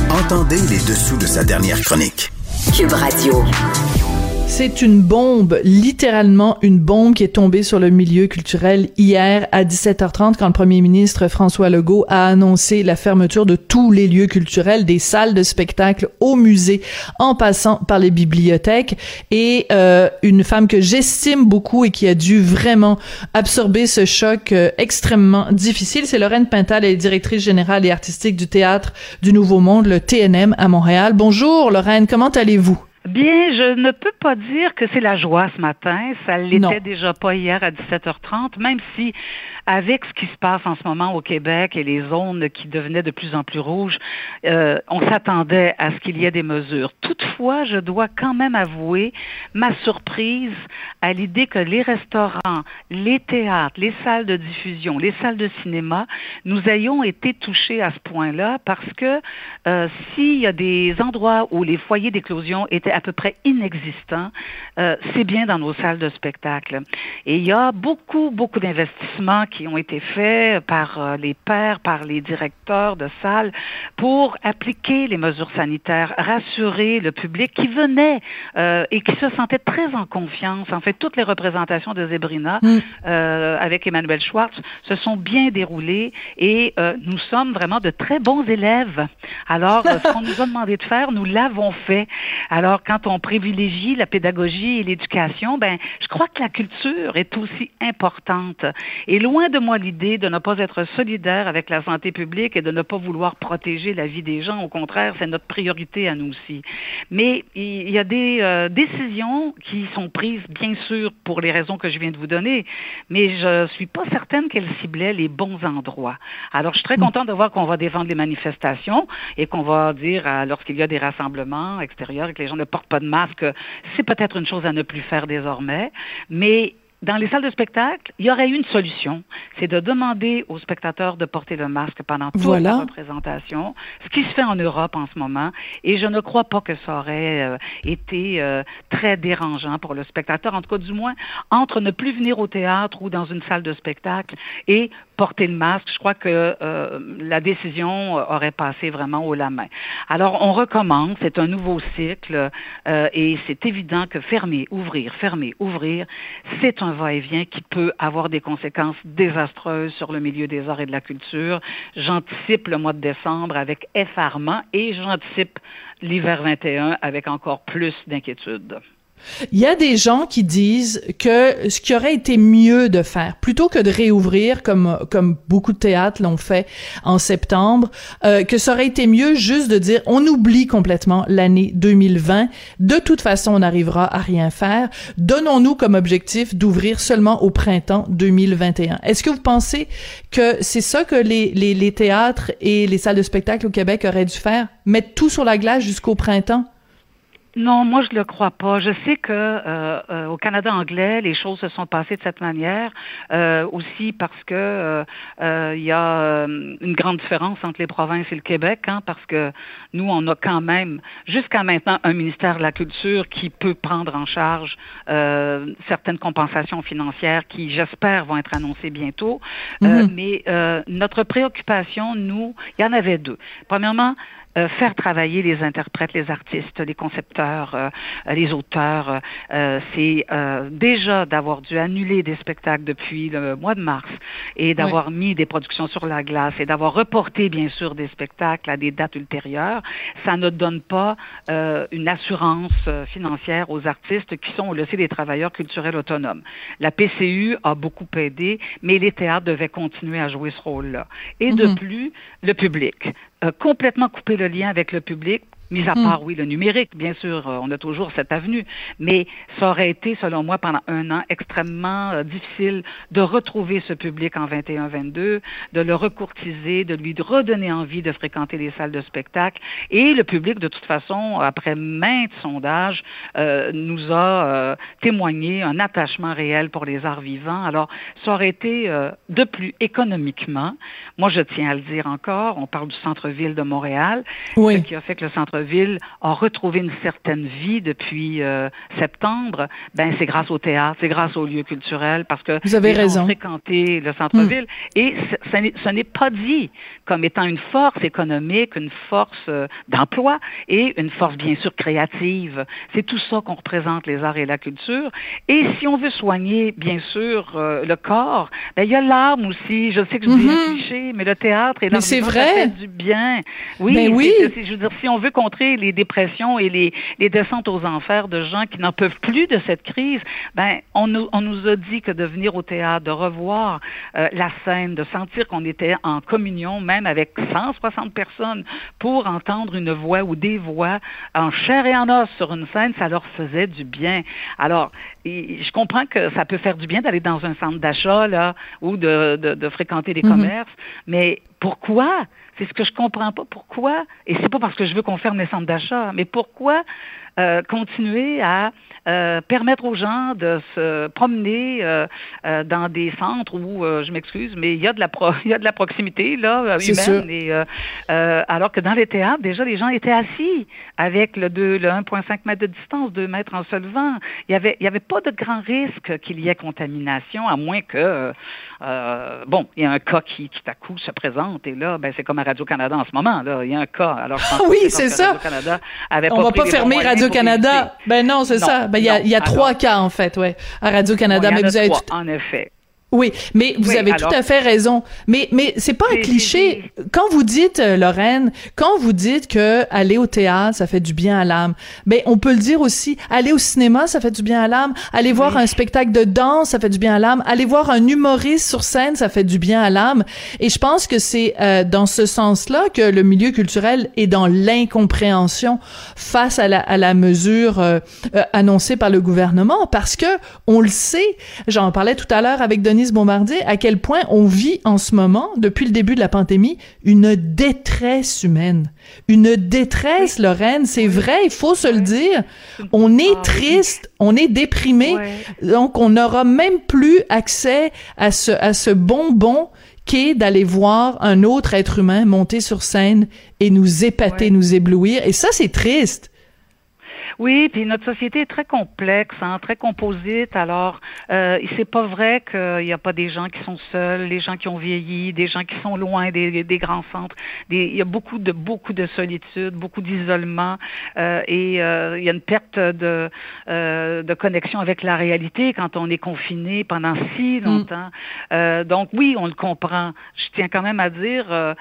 Entendez les dessous de sa dernière chronique. Cube Radio. C'est une bombe, littéralement une bombe qui est tombée sur le milieu culturel hier à 17h30 quand le premier ministre François Legault a annoncé la fermeture de tous les lieux culturels, des salles de spectacle au musée, en passant par les bibliothèques. Et euh, une femme que j'estime beaucoup et qui a dû vraiment absorber ce choc euh, extrêmement difficile, c'est Lorraine Pintal, elle est directrice générale et artistique du théâtre du Nouveau Monde, le TNM à Montréal. Bonjour Lorraine, comment allez-vous? Bien, je ne peux pas dire que c'est la joie ce matin. Ça l'était déjà pas hier à 17h30, même si avec ce qui se passe en ce moment au Québec et les zones qui devenaient de plus en plus rouges, euh, on s'attendait à ce qu'il y ait des mesures. Toutefois, je dois quand même avouer ma surprise à l'idée que les restaurants, les théâtres, les salles de diffusion, les salles de cinéma, nous ayons été touchés à ce point-là parce que euh, s'il y a des endroits où les foyers d'éclosion étaient à peu près inexistants, euh, c'est bien dans nos salles de spectacle. Et il y a beaucoup, beaucoup d'investissements qui ont été faits par euh, les pairs, par les directeurs de salles pour appliquer les mesures sanitaires, rassurer le public qui venait euh, et qui se sentait très en confiance. En fait, toutes les représentations de Zebrina mm. euh, avec Emmanuel Schwartz se sont bien déroulées et nous sommes vraiment de très bons élèves. Alors, ce qu'on nous a demandé de faire, nous l'avons fait. Alors, quand on privilégie la pédagogie et l'éducation, ben, je crois que la culture est aussi importante. Et loin de moi l'idée de ne pas être solidaire avec la santé publique et de ne pas vouloir protéger la vie des gens. Au contraire, c'est notre priorité à nous aussi. Mais il y a des euh, décisions qui sont prises, bien sûr, pour les raisons que je viens de vous donner, mais je suis pas certaine qu'elles ciblaient les bons endroits. Alors, je suis très mm. contente de voir qu'on va défendre les manifestations et qu'on va dire, lorsqu'il y a des rassemblements extérieurs et que les gens ne portent pas de masque, c'est peut-être une chose à ne plus faire désormais, mais dans les salles de spectacle, il y aurait eu une solution. C'est de demander aux spectateurs de porter le masque pendant toute la représentation, ce qui se fait en Europe en ce moment. Et je ne crois pas que ça aurait euh, été euh, très dérangeant pour le spectateur, en tout cas du moins, entre ne plus venir au théâtre ou dans une salle de spectacle et porter le masque. Je crois que euh, la décision aurait passé vraiment haut la main. Alors, on recommence, c'est un nouveau cycle et c'est évident que fermer, ouvrir, fermer, ouvrir, c'est un va-et-vient qui peut avoir des conséquences désastreuses sur le milieu des arts et de la culture. J'anticipe le mois de décembre avec effarement et j'anticipe l'hiver 21 avec encore plus d'inquiétude. Il y a des gens qui disent que ce qui aurait été mieux de faire, plutôt que de réouvrir comme comme beaucoup de théâtres l'ont fait en septembre, euh, que ça aurait été mieux juste de dire on oublie complètement l'année 2020. De toute façon, on n'arrivera à rien faire. Donnons-nous comme objectif d'ouvrir seulement au printemps 2021. Est-ce que vous pensez que c'est ça que les, les, les théâtres et les salles de spectacle au Québec auraient dû faire, mettre tout sur la glace jusqu'au printemps? Non, moi je le crois pas. Je sais que euh, euh, au Canada anglais, les choses se sont passées de cette manière euh, aussi parce que il y a une grande différence entre les provinces et le Québec, hein, parce que nous on a quand même jusqu'à maintenant un ministère de la Culture qui peut prendre en charge certaines compensations financières qui, j'espère, vont être annoncées bientôt. Mm-hmm. mais notre préoccupation, nous, il y en avait deux. Premièrement, euh, faire travailler les interprètes, les artistes, les concepteurs, euh, les auteurs. Euh, c'est déjà d'avoir dû annuler des spectacles depuis le mois de mars et d'avoir mis des productions sur la glace et d'avoir reporté bien sûr des spectacles à des dates ultérieures. Ça ne donne pas une assurance financière aux artistes qui sont, on le sait, des travailleurs culturels autonomes. La PCU a beaucoup aidé, mais les théâtres devaient continuer à jouer ce rôle-là. Et de mhm. plus, le public. Complètement couper le lien avec le public Mis à hmm. part, oui, le numérique, bien sûr, euh, on a toujours cette avenue, mais ça aurait été, selon moi, pendant un an, extrêmement euh, difficile de retrouver ce public en 21-22, de le recourtiser, de lui redonner envie de fréquenter les salles de spectacle. Et le public, de toute façon, après maintes sondages, euh, nous a témoigné un attachement réel pour les arts vivants. Alors, ça aurait été de plus économiquement. Moi, je tiens à le dire encore, on parle du centre-ville de Montréal, ce qui a fait que le centre ville a retrouvé une certaine vie depuis euh, septembre, ben c'est grâce au théâtre, c'est grâce aux lieux culturels, parce que vous avez raison. fréquenté le centre-ville hmm. et ce n'est pas dit comme étant une force économique, une force euh, d'emploi et une force bien sûr créative. C'est tout ça qu'on représente les arts et la culture. Et si on veut soigner bien sûr euh, le corps, ben il y a l'âme aussi. Je sais que je dis mm-hmm. cliché, mais le théâtre et l'art fait du bien. Oui, ben oui. je veux dire si on veut qu'on les dépressions et les, les descentes aux enfers de gens qui n'en peuvent plus de cette crise, ben on nous, on nous a dit que de venir au théâtre, de revoir euh, la scène, de sentir qu'on était en communion même avec 160 personnes pour entendre une voix ou des voix en chair et en os sur une scène, ça leur faisait du bien. Alors, je comprends que ça peut faire du bien d'aller dans un centre d'achat là ou de, de, fréquenter des mm-hmm. commerces, mais pourquoi c'est ce que je comprends pas. Pourquoi? Et c'est pas parce que je veux qu'on ferme les centres d'achat, mais pourquoi euh, continuer à euh, permettre aux gens de se promener euh, dans des centres où, je m'excuse, mais il y a de la il y a de la proximité là humaine. Et, alors que dans les théâtres, déjà les gens étaient assis avec le, 2, le 1,5 mètre de distance, 2 mètres en se levant. Il y avait il y avait pas de grand risque qu'il y ait contamination, à moins que bon, il y a un cas qui tout à coup se présente et là, ben c'est comme à Radio Canada en ce moment là, il y a un cas. Alors oui, c'est ça. Radio-Canada avait On va pas fermer Radio Radio-Canada. Ben non, c'est ça. Ben il y a, y a trois cas en fait, ouais, à Radio-Canada. mais vous avez tout... en effet. Oui, mais vous avez tout à fait raison. Mais mais c'est pas un cliché. Quand vous dites euh, Lorraine, quand vous dites que aller au théâtre ça fait du bien à l'âme, ben on peut le dire aussi. Aller au cinéma ça fait du bien à l'âme. Aller voir un spectacle de danse ça fait du bien à l'âme. Aller voir un humoriste sur scène ça fait du bien à l'âme. Et je pense que c'est euh, dans ce sens-là que le milieu culturel est dans l'incompréhension face à la à la mesure euh, annoncée par le gouvernement parce que on le sait. J'en parlais tout à l'heure avec Denis Bombardier, à quel point on vit en ce moment, depuis le début de la pandémie, une détresse humaine. Une détresse, Lorraine, c'est vrai, il faut se le dire. On est triste, on est déprimé, donc on n'aura même plus accès à ce, à ce bonbon qu'est d'aller voir un autre être humain monter sur scène et nous épater, nous éblouir. Et ça, c'est triste. Oui, puis notre société est très complexe, hein, très composite. Alors, euh, c'est pas vrai qu'il n'y a pas des gens qui sont seuls, les gens qui ont vieilli, des gens qui sont loin des, des grands centres. Des, il y a beaucoup de beaucoup de solitude, beaucoup d'isolement, euh, et euh, il y a une perte de euh, de connexion avec la réalité quand on est confiné pendant si mm. longtemps. Euh, donc oui, on le comprend. Je tiens quand même à dire, euh,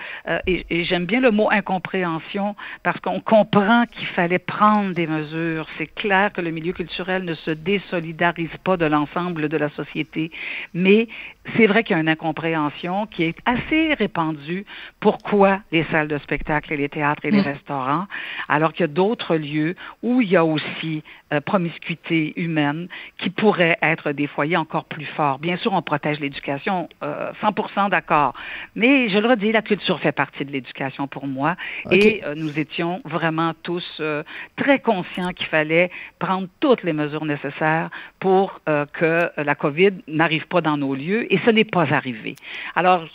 et, et j'aime bien le mot incompréhension parce qu'on comprend qu'il fallait prendre des mesures c'est clair que le milieu culturel ne se désolidarise pas de l'ensemble de la société, mais c'est vrai qu'il y a une incompréhension qui est assez répandue. Pourquoi les salles de spectacle et les théâtres et les mm. restaurants, alors qu'il y a d'autres lieux où il y a aussi euh, promiscuité humaine qui pourraient être des foyers encore plus forts. Bien sûr, on protège l'éducation, euh, 100% d'accord. Mais je le redis, la culture fait partie de l'éducation pour moi. Et euh, nous étions vraiment tous euh, très conscients qu'il fallait prendre toutes les mesures nécessaires pour que la COVID n'arrive pas dans nos lieux. Et ce n'est pas arrivé. Alors,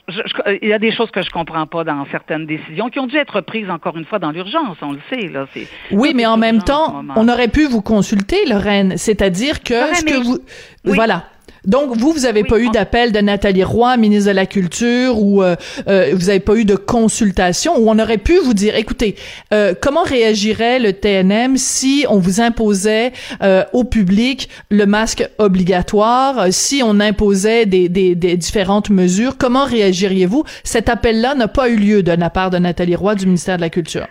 il y a des choses que je comprends pas dans certaines décisions qui ont dû être prises encore une fois dans l'urgence, on le sait. Là, oui, mais en même temps, on aurait pu vous consulter, Lorraine. C'est-à-dire que ce que vous... Voilà. Donc, vous, vous n'avez pas eu d'appel de Nathalie Roy, ministre de la Culture, ou euh, euh, vous n'avez pas eu de consultation, où on aurait pu vous dire, écoutez, euh, comment réagirait le TNM si on vous imposait au public le masque obligatoire, si on imposait des, des, des différentes mesures, comment réagiriez-vous? Cet appel-là n'a pas eu lieu de la part de Nathalie Roy du ministère de la Culture.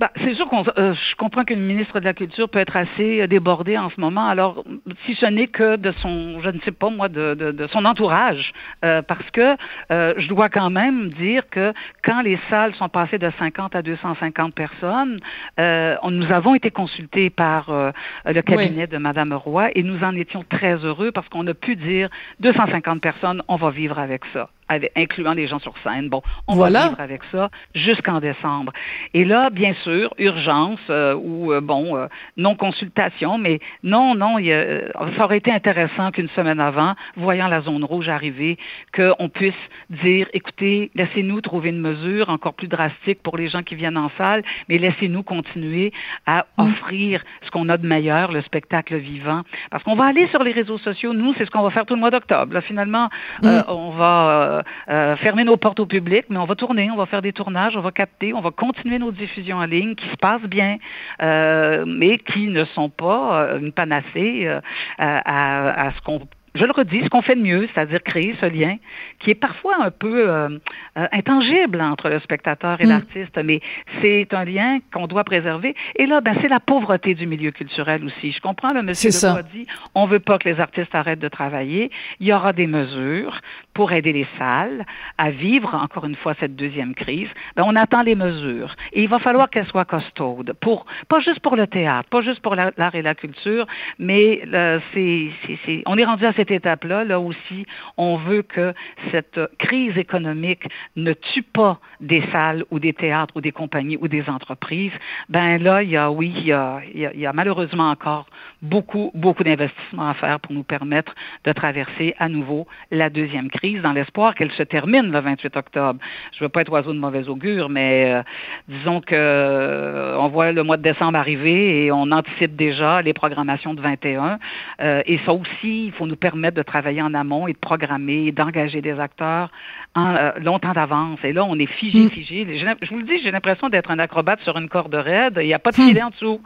Bah, c'est sûr qu'on euh, je comprends qu'une ministre de la Culture peut être assez euh, débordée en ce moment. Alors, si ce n'est que de son, je ne sais pas moi, de, de, de son entourage, euh, parce que je dois quand même dire que quand les salles sont passées de 50 à 250 personnes, on, nous avons été consultés par le cabinet de Madame Roy et nous en étions très heureux parce qu'on a pu dire 250 personnes, on va vivre avec ça incluant les gens sur scène. Bon, on va vivre avec ça jusqu'en décembre. Et là, bien sûr, urgence euh, ou euh, bon, euh, non consultation, mais non, non, il ça aurait été intéressant qu'une semaine avant, voyant la zone rouge arriver, qu'on puisse dire, écoutez, laissez-nous trouver une mesure encore plus drastique pour les gens qui viennent en salle, mais laissez-nous continuer à mm. offrir ce qu'on a de meilleur, le spectacle vivant, parce qu'on va aller sur les réseaux sociaux. Nous, c'est ce qu'on va faire tout le mois d'octobre. finalement, mm. on va euh, euh, fermer nos portes au public, mais on va tourner, on va faire des tournages, on va capter, on va continuer nos diffusions en ligne qui se passent bien, euh, mais qui ne sont pas une panacée à, à ce qu'on je le redis, ce qu'on fait de mieux, c'est-à-dire créer ce lien qui est parfois un peu euh, euh, intangible entre le spectateur et mm. l'artiste, mais c'est un lien qu'on doit préserver. Et là, ben, c'est la pauvreté du milieu culturel aussi. Je comprends, le monsieur dit, on veut pas que les artistes arrêtent de travailler. Il y aura des mesures pour aider les salles à vivre, encore une fois, cette deuxième crise. Ben, on attend les mesures. Et il va falloir qu'elles soient costaudes, pour, pas juste pour le théâtre, pas juste pour l'art et la culture, mais c'est, c'est, on est rendu à cette étape-là, là aussi, on veut que cette crise économique ne tue pas des salles ou des théâtres ou des compagnies ou des entreprises. Ben là, il y a, oui, il y a, il y a malheureusement encore beaucoup, beaucoup d'investissements à faire pour nous permettre de traverser à nouveau la deuxième crise dans l'espoir qu'elle se termine le 28 octobre. Je ne veux pas être oiseau de mauvais augure, mais euh, disons que euh, on voit le mois de décembre arriver et on anticipe déjà les programmations de 21. Euh, et ça aussi, il faut nous permettre de travailler en amont et de programmer et d'engager des acteurs en, euh, longtemps d'avance. Et là, on est figé, mm. figé. Je vous le dis, j'ai l'impression d'être un acrobate sur une corde raide. Il n'y a pas de filet mm. en dessous.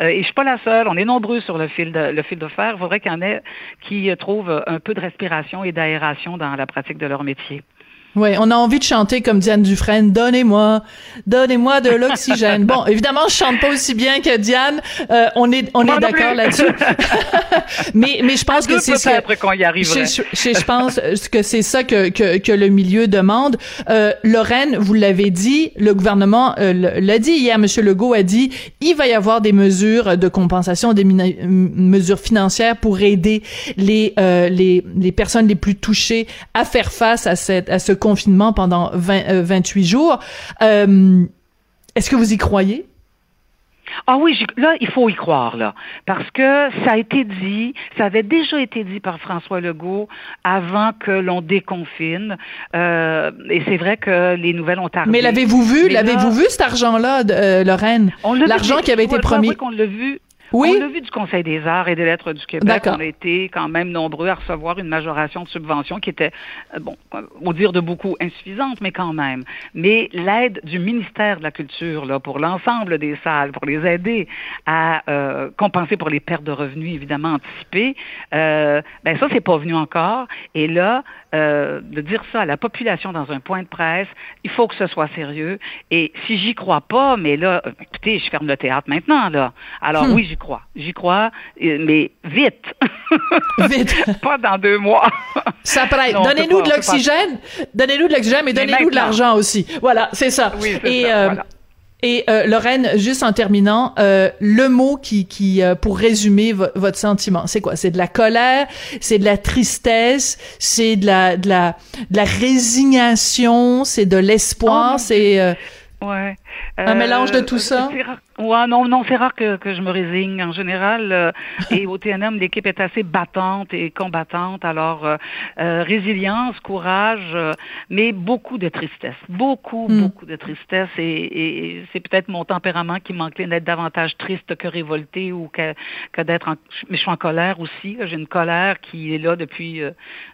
Et je suis pas la seule. On est nombreux sur le fil de, le fil de fer. Il faudrait qu'il y en ait qui trouvent un peu de respiration et d'aération dans la pratique de leur métier. Oui, on a envie de chanter comme Diane Dufresne, donnez-moi, donnez-moi de l'oxygène. bon, évidemment, je chante pas aussi bien que Diane. Euh, on est, on est d'accord là-dessus. mais, mais je pense que c'est ça. qu'on y arriverait. Je, je, pense que c'est ça que, que, que, le milieu demande. Euh, Lorraine, vous l'avez dit, le gouvernement euh, l'a dit hier. Monsieur Legault a dit, il va y avoir des mesures de compensation, des mesures financières pour aider les, euh, les, les personnes les plus touchées à faire face à cette, à ce confinement pendant 20, 28 euh, jours. Euh, est-ce que vous y croyez? Ah oui, là, il faut y croire, là. Parce que ça a été dit, ça avait déjà été dit par François Legault avant que l'on déconfine. Euh, et c'est vrai que les nouvelles ont tardé. Mais l'avez-vous vu? L'avez-vous vu, cet argent-là, Lorraine? L'argent qui avait été promis. qu'on l'a vu oui. On l'a vu du Conseil des arts et des lettres du Québec. On a été quand même nombreux à recevoir une majoration de subvention qui était, euh, bon, au dire de beaucoup, insuffisante, mais quand même. Mais l'aide du ministère de la Culture, là, pour l'ensemble des salles, pour les aider à euh, compenser pour les pertes de revenus, évidemment, anticipées, euh, ben ça, c'est pas venu encore. Et là, euh, de dire ça à la population dans un point de presse, il faut que ce soit sérieux. Et si j'y crois pas, mais là, euh, écoutez, je ferme le théâtre maintenant, là. Alors hmm. oui, j'y crois. J'y crois, euh, mais vite. Vite. pas dans deux mois. ça prête. Donnez-nous de l'oxygène. Donnez-nous de l'oxygène, mais, donnez-nous de l'argent aussi. Voilà, c'est ça. Oui, Et ça, voilà. Et euh, Lorraine, juste en terminant, euh, le mot qui, qui euh, pour résumer votre sentiment, c'est quoi? C'est de la colère, c'est de la tristesse, c'est de la de la de la résignation, c'est de l'espoir, oh, c'est ouais. Un mélange de tout ça? Ouais, non, non, c'est rare que, que je me résigne. En général, euh, et au TNM, l'équipe est assez battante et combattante. Alors, euh, euh résilience, courage, euh, mais beaucoup de tristesse. Beaucoup, hmm. beaucoup de tristesse. Et, et c'est peut-être mon tempérament qui m'encline d'être davantage triste que révolté ou que, que d'être en... Mais je suis en colère aussi. J'ai une colère qui est là depuis,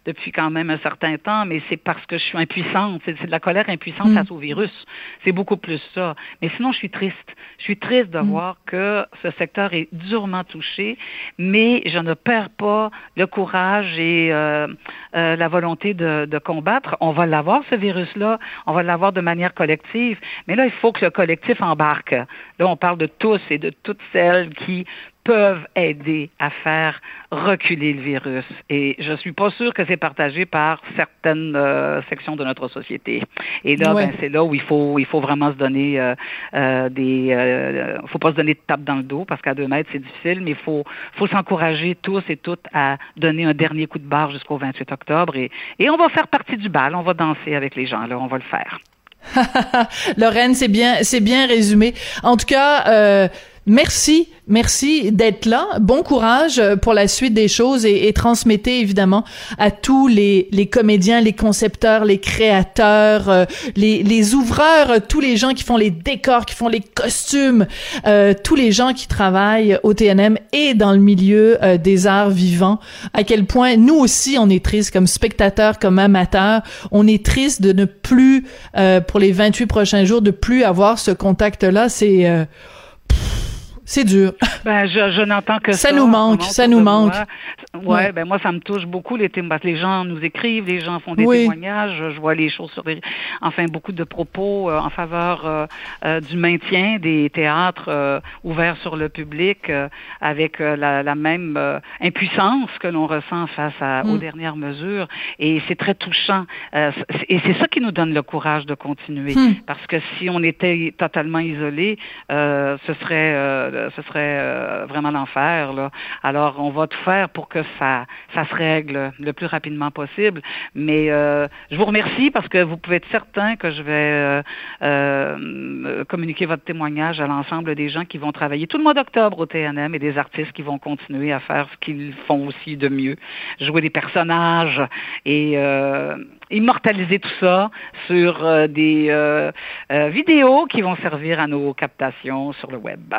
depuis quand même un certain temps, mais c'est parce que je suis impuissante. C'est de la colère impuissante hmm. face au virus. C'est beaucoup plus ça. Mais sinon, je suis triste. Je suis triste de mm. voir que ce secteur est durement touché, mais je ne perds pas le courage et euh, euh, la volonté de, de, combattre. On va l'avoir, ce virus-là, on va l'avoir de manière collective, mais là, il faut que le collectif embarque. Là, on parle de tous et de toutes celles qui peuvent aider à faire reculer le virus. Et je suis pas sûre que c'est partagé par certaines euh, sections de notre société. Et là, ben, c'est là où il faut, il faut vraiment se donner euh, euh, des, euh, faut pas se donner de tape dans le dos parce qu'à deux mètres c'est difficile, mais il faut, faut s'encourager tous et toutes à donner un dernier coup de barre jusqu'au 28 octobre. Et, et on va faire partie du bal, on va danser avec les gens. Là, on va le faire. Lorraine, c'est bien, c'est bien résumé. En tout cas, euh, Merci, merci d'être là. Bon courage euh, pour la suite des choses et, et transmettez évidemment à tous les, les, comédiens, les concepteurs, les créateurs, euh, les, les, ouvreurs, euh, tous les gens qui font les décors, qui font les costumes, euh, tous les gens qui travaillent au TNM et dans le milieu des arts vivants. À quel point nous aussi on est triste comme spectateurs, comme amateurs, on est triste de ne plus pour les 28 prochains jours de plus avoir ce contact là. C'est c'est dur. Ben, je, je n'entends que ça. Ça nous manque, ça nous manque. Ouais, ben moi, ça me touche beaucoup. Les, les gens nous écrivent, les gens font des témoignages. Je vois les choses sur des... Enfin, beaucoup de propos euh, en faveur euh, euh, du maintien des théâtres ouverts sur le public avec la, la, même impuissance que l'on ressent face à, aux mm. dernières mesures. Et c'est très touchant. et c'est ça qui nous donne le courage de continuer. Mm. Parce que si on était totalement isolé, ce serait euh, ce serait euh, vraiment l'enfer. Alors, on va tout faire pour que ça, ça se règle le plus rapidement possible. Mais euh, je vous remercie parce que vous pouvez être certain que je vais communiquer votre témoignage à l'ensemble des gens qui vont travailler tout le mois d'octobre au TNM et des artistes qui vont continuer à faire ce qu'ils font aussi de mieux, jouer des personnages et immortaliser tout ça sur des vidéos qui vont servir à nos captations sur le web.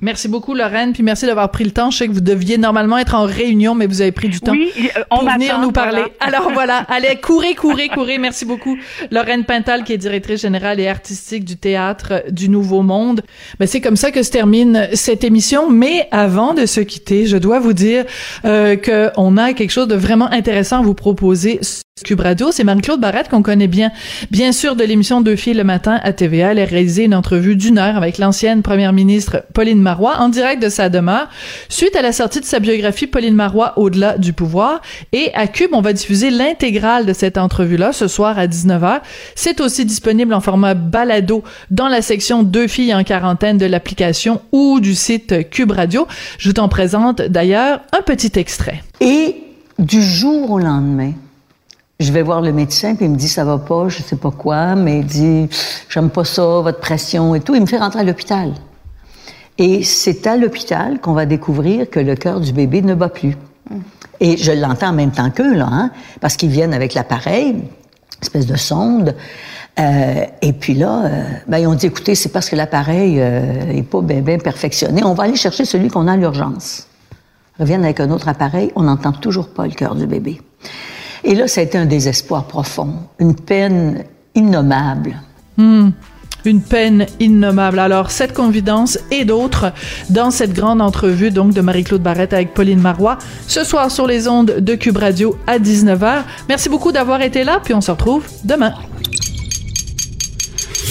Merci beaucoup, Lorraine, puis merci d'avoir pris le temps. Je sais que vous deviez normalement être en réunion, mais vous avez pris du temps euh, pour venir nous parler. Alors voilà, allez, courez, courez, courez. Merci beaucoup, Lorraine Pintal, qui est directrice générale et artistique du théâtre du Nouveau Monde. Ben, c'est comme ça que se termine cette émission. Mais avant de se quitter, je dois vous dire euh, qu'on a quelque chose de vraiment intéressant à vous proposer Cube Radio, c'est Marie-Claude Barrette qu'on connaît bien, bien sûr de l'émission Deux filles le matin à TVA. Elle a réalisé une entrevue d'une heure avec l'ancienne première ministre Pauline Marois en direct de sa demeure suite à la sortie de sa biographie Pauline Marois au-delà du pouvoir. Et à Cube, on va diffuser l'intégrale de cette entrevue-là ce soir à 19h. C'est aussi disponible en format balado dans la section Deux filles en quarantaine de l'application ou du site Cube Radio. Je t'en présente d'ailleurs un petit extrait. Et du jour au lendemain, je vais voir le médecin, puis il me dit ça va pas, je sais pas quoi, mais il dit j'aime pas ça, votre pression et tout. Il me fait rentrer à l'hôpital. Et c'est à l'hôpital qu'on va découvrir que le cœur du bébé ne bat plus. Et je l'entends en même temps qu'eux, là, hein, parce qu'ils viennent avec l'appareil, espèce de sonde. Euh, et puis là, euh, ben, ils ont dit, écoutez, c'est parce que l'appareil euh, est pas bien bien perfectionné. On va aller chercher celui qu'on a à l'urgence. Reviennent avec un autre appareil, on n'entend toujours pas le cœur du bébé. Et là, ça a été un désespoir profond, une peine innommable. Hmm. Une peine innommable. Alors, cette confidence et d'autres dans cette grande entrevue donc de Marie-Claude Barrette avec Pauline Marois ce soir sur les ondes de Cube Radio à 19h. Merci beaucoup d'avoir été là, puis on se retrouve demain.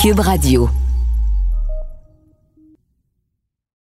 Cube Radio.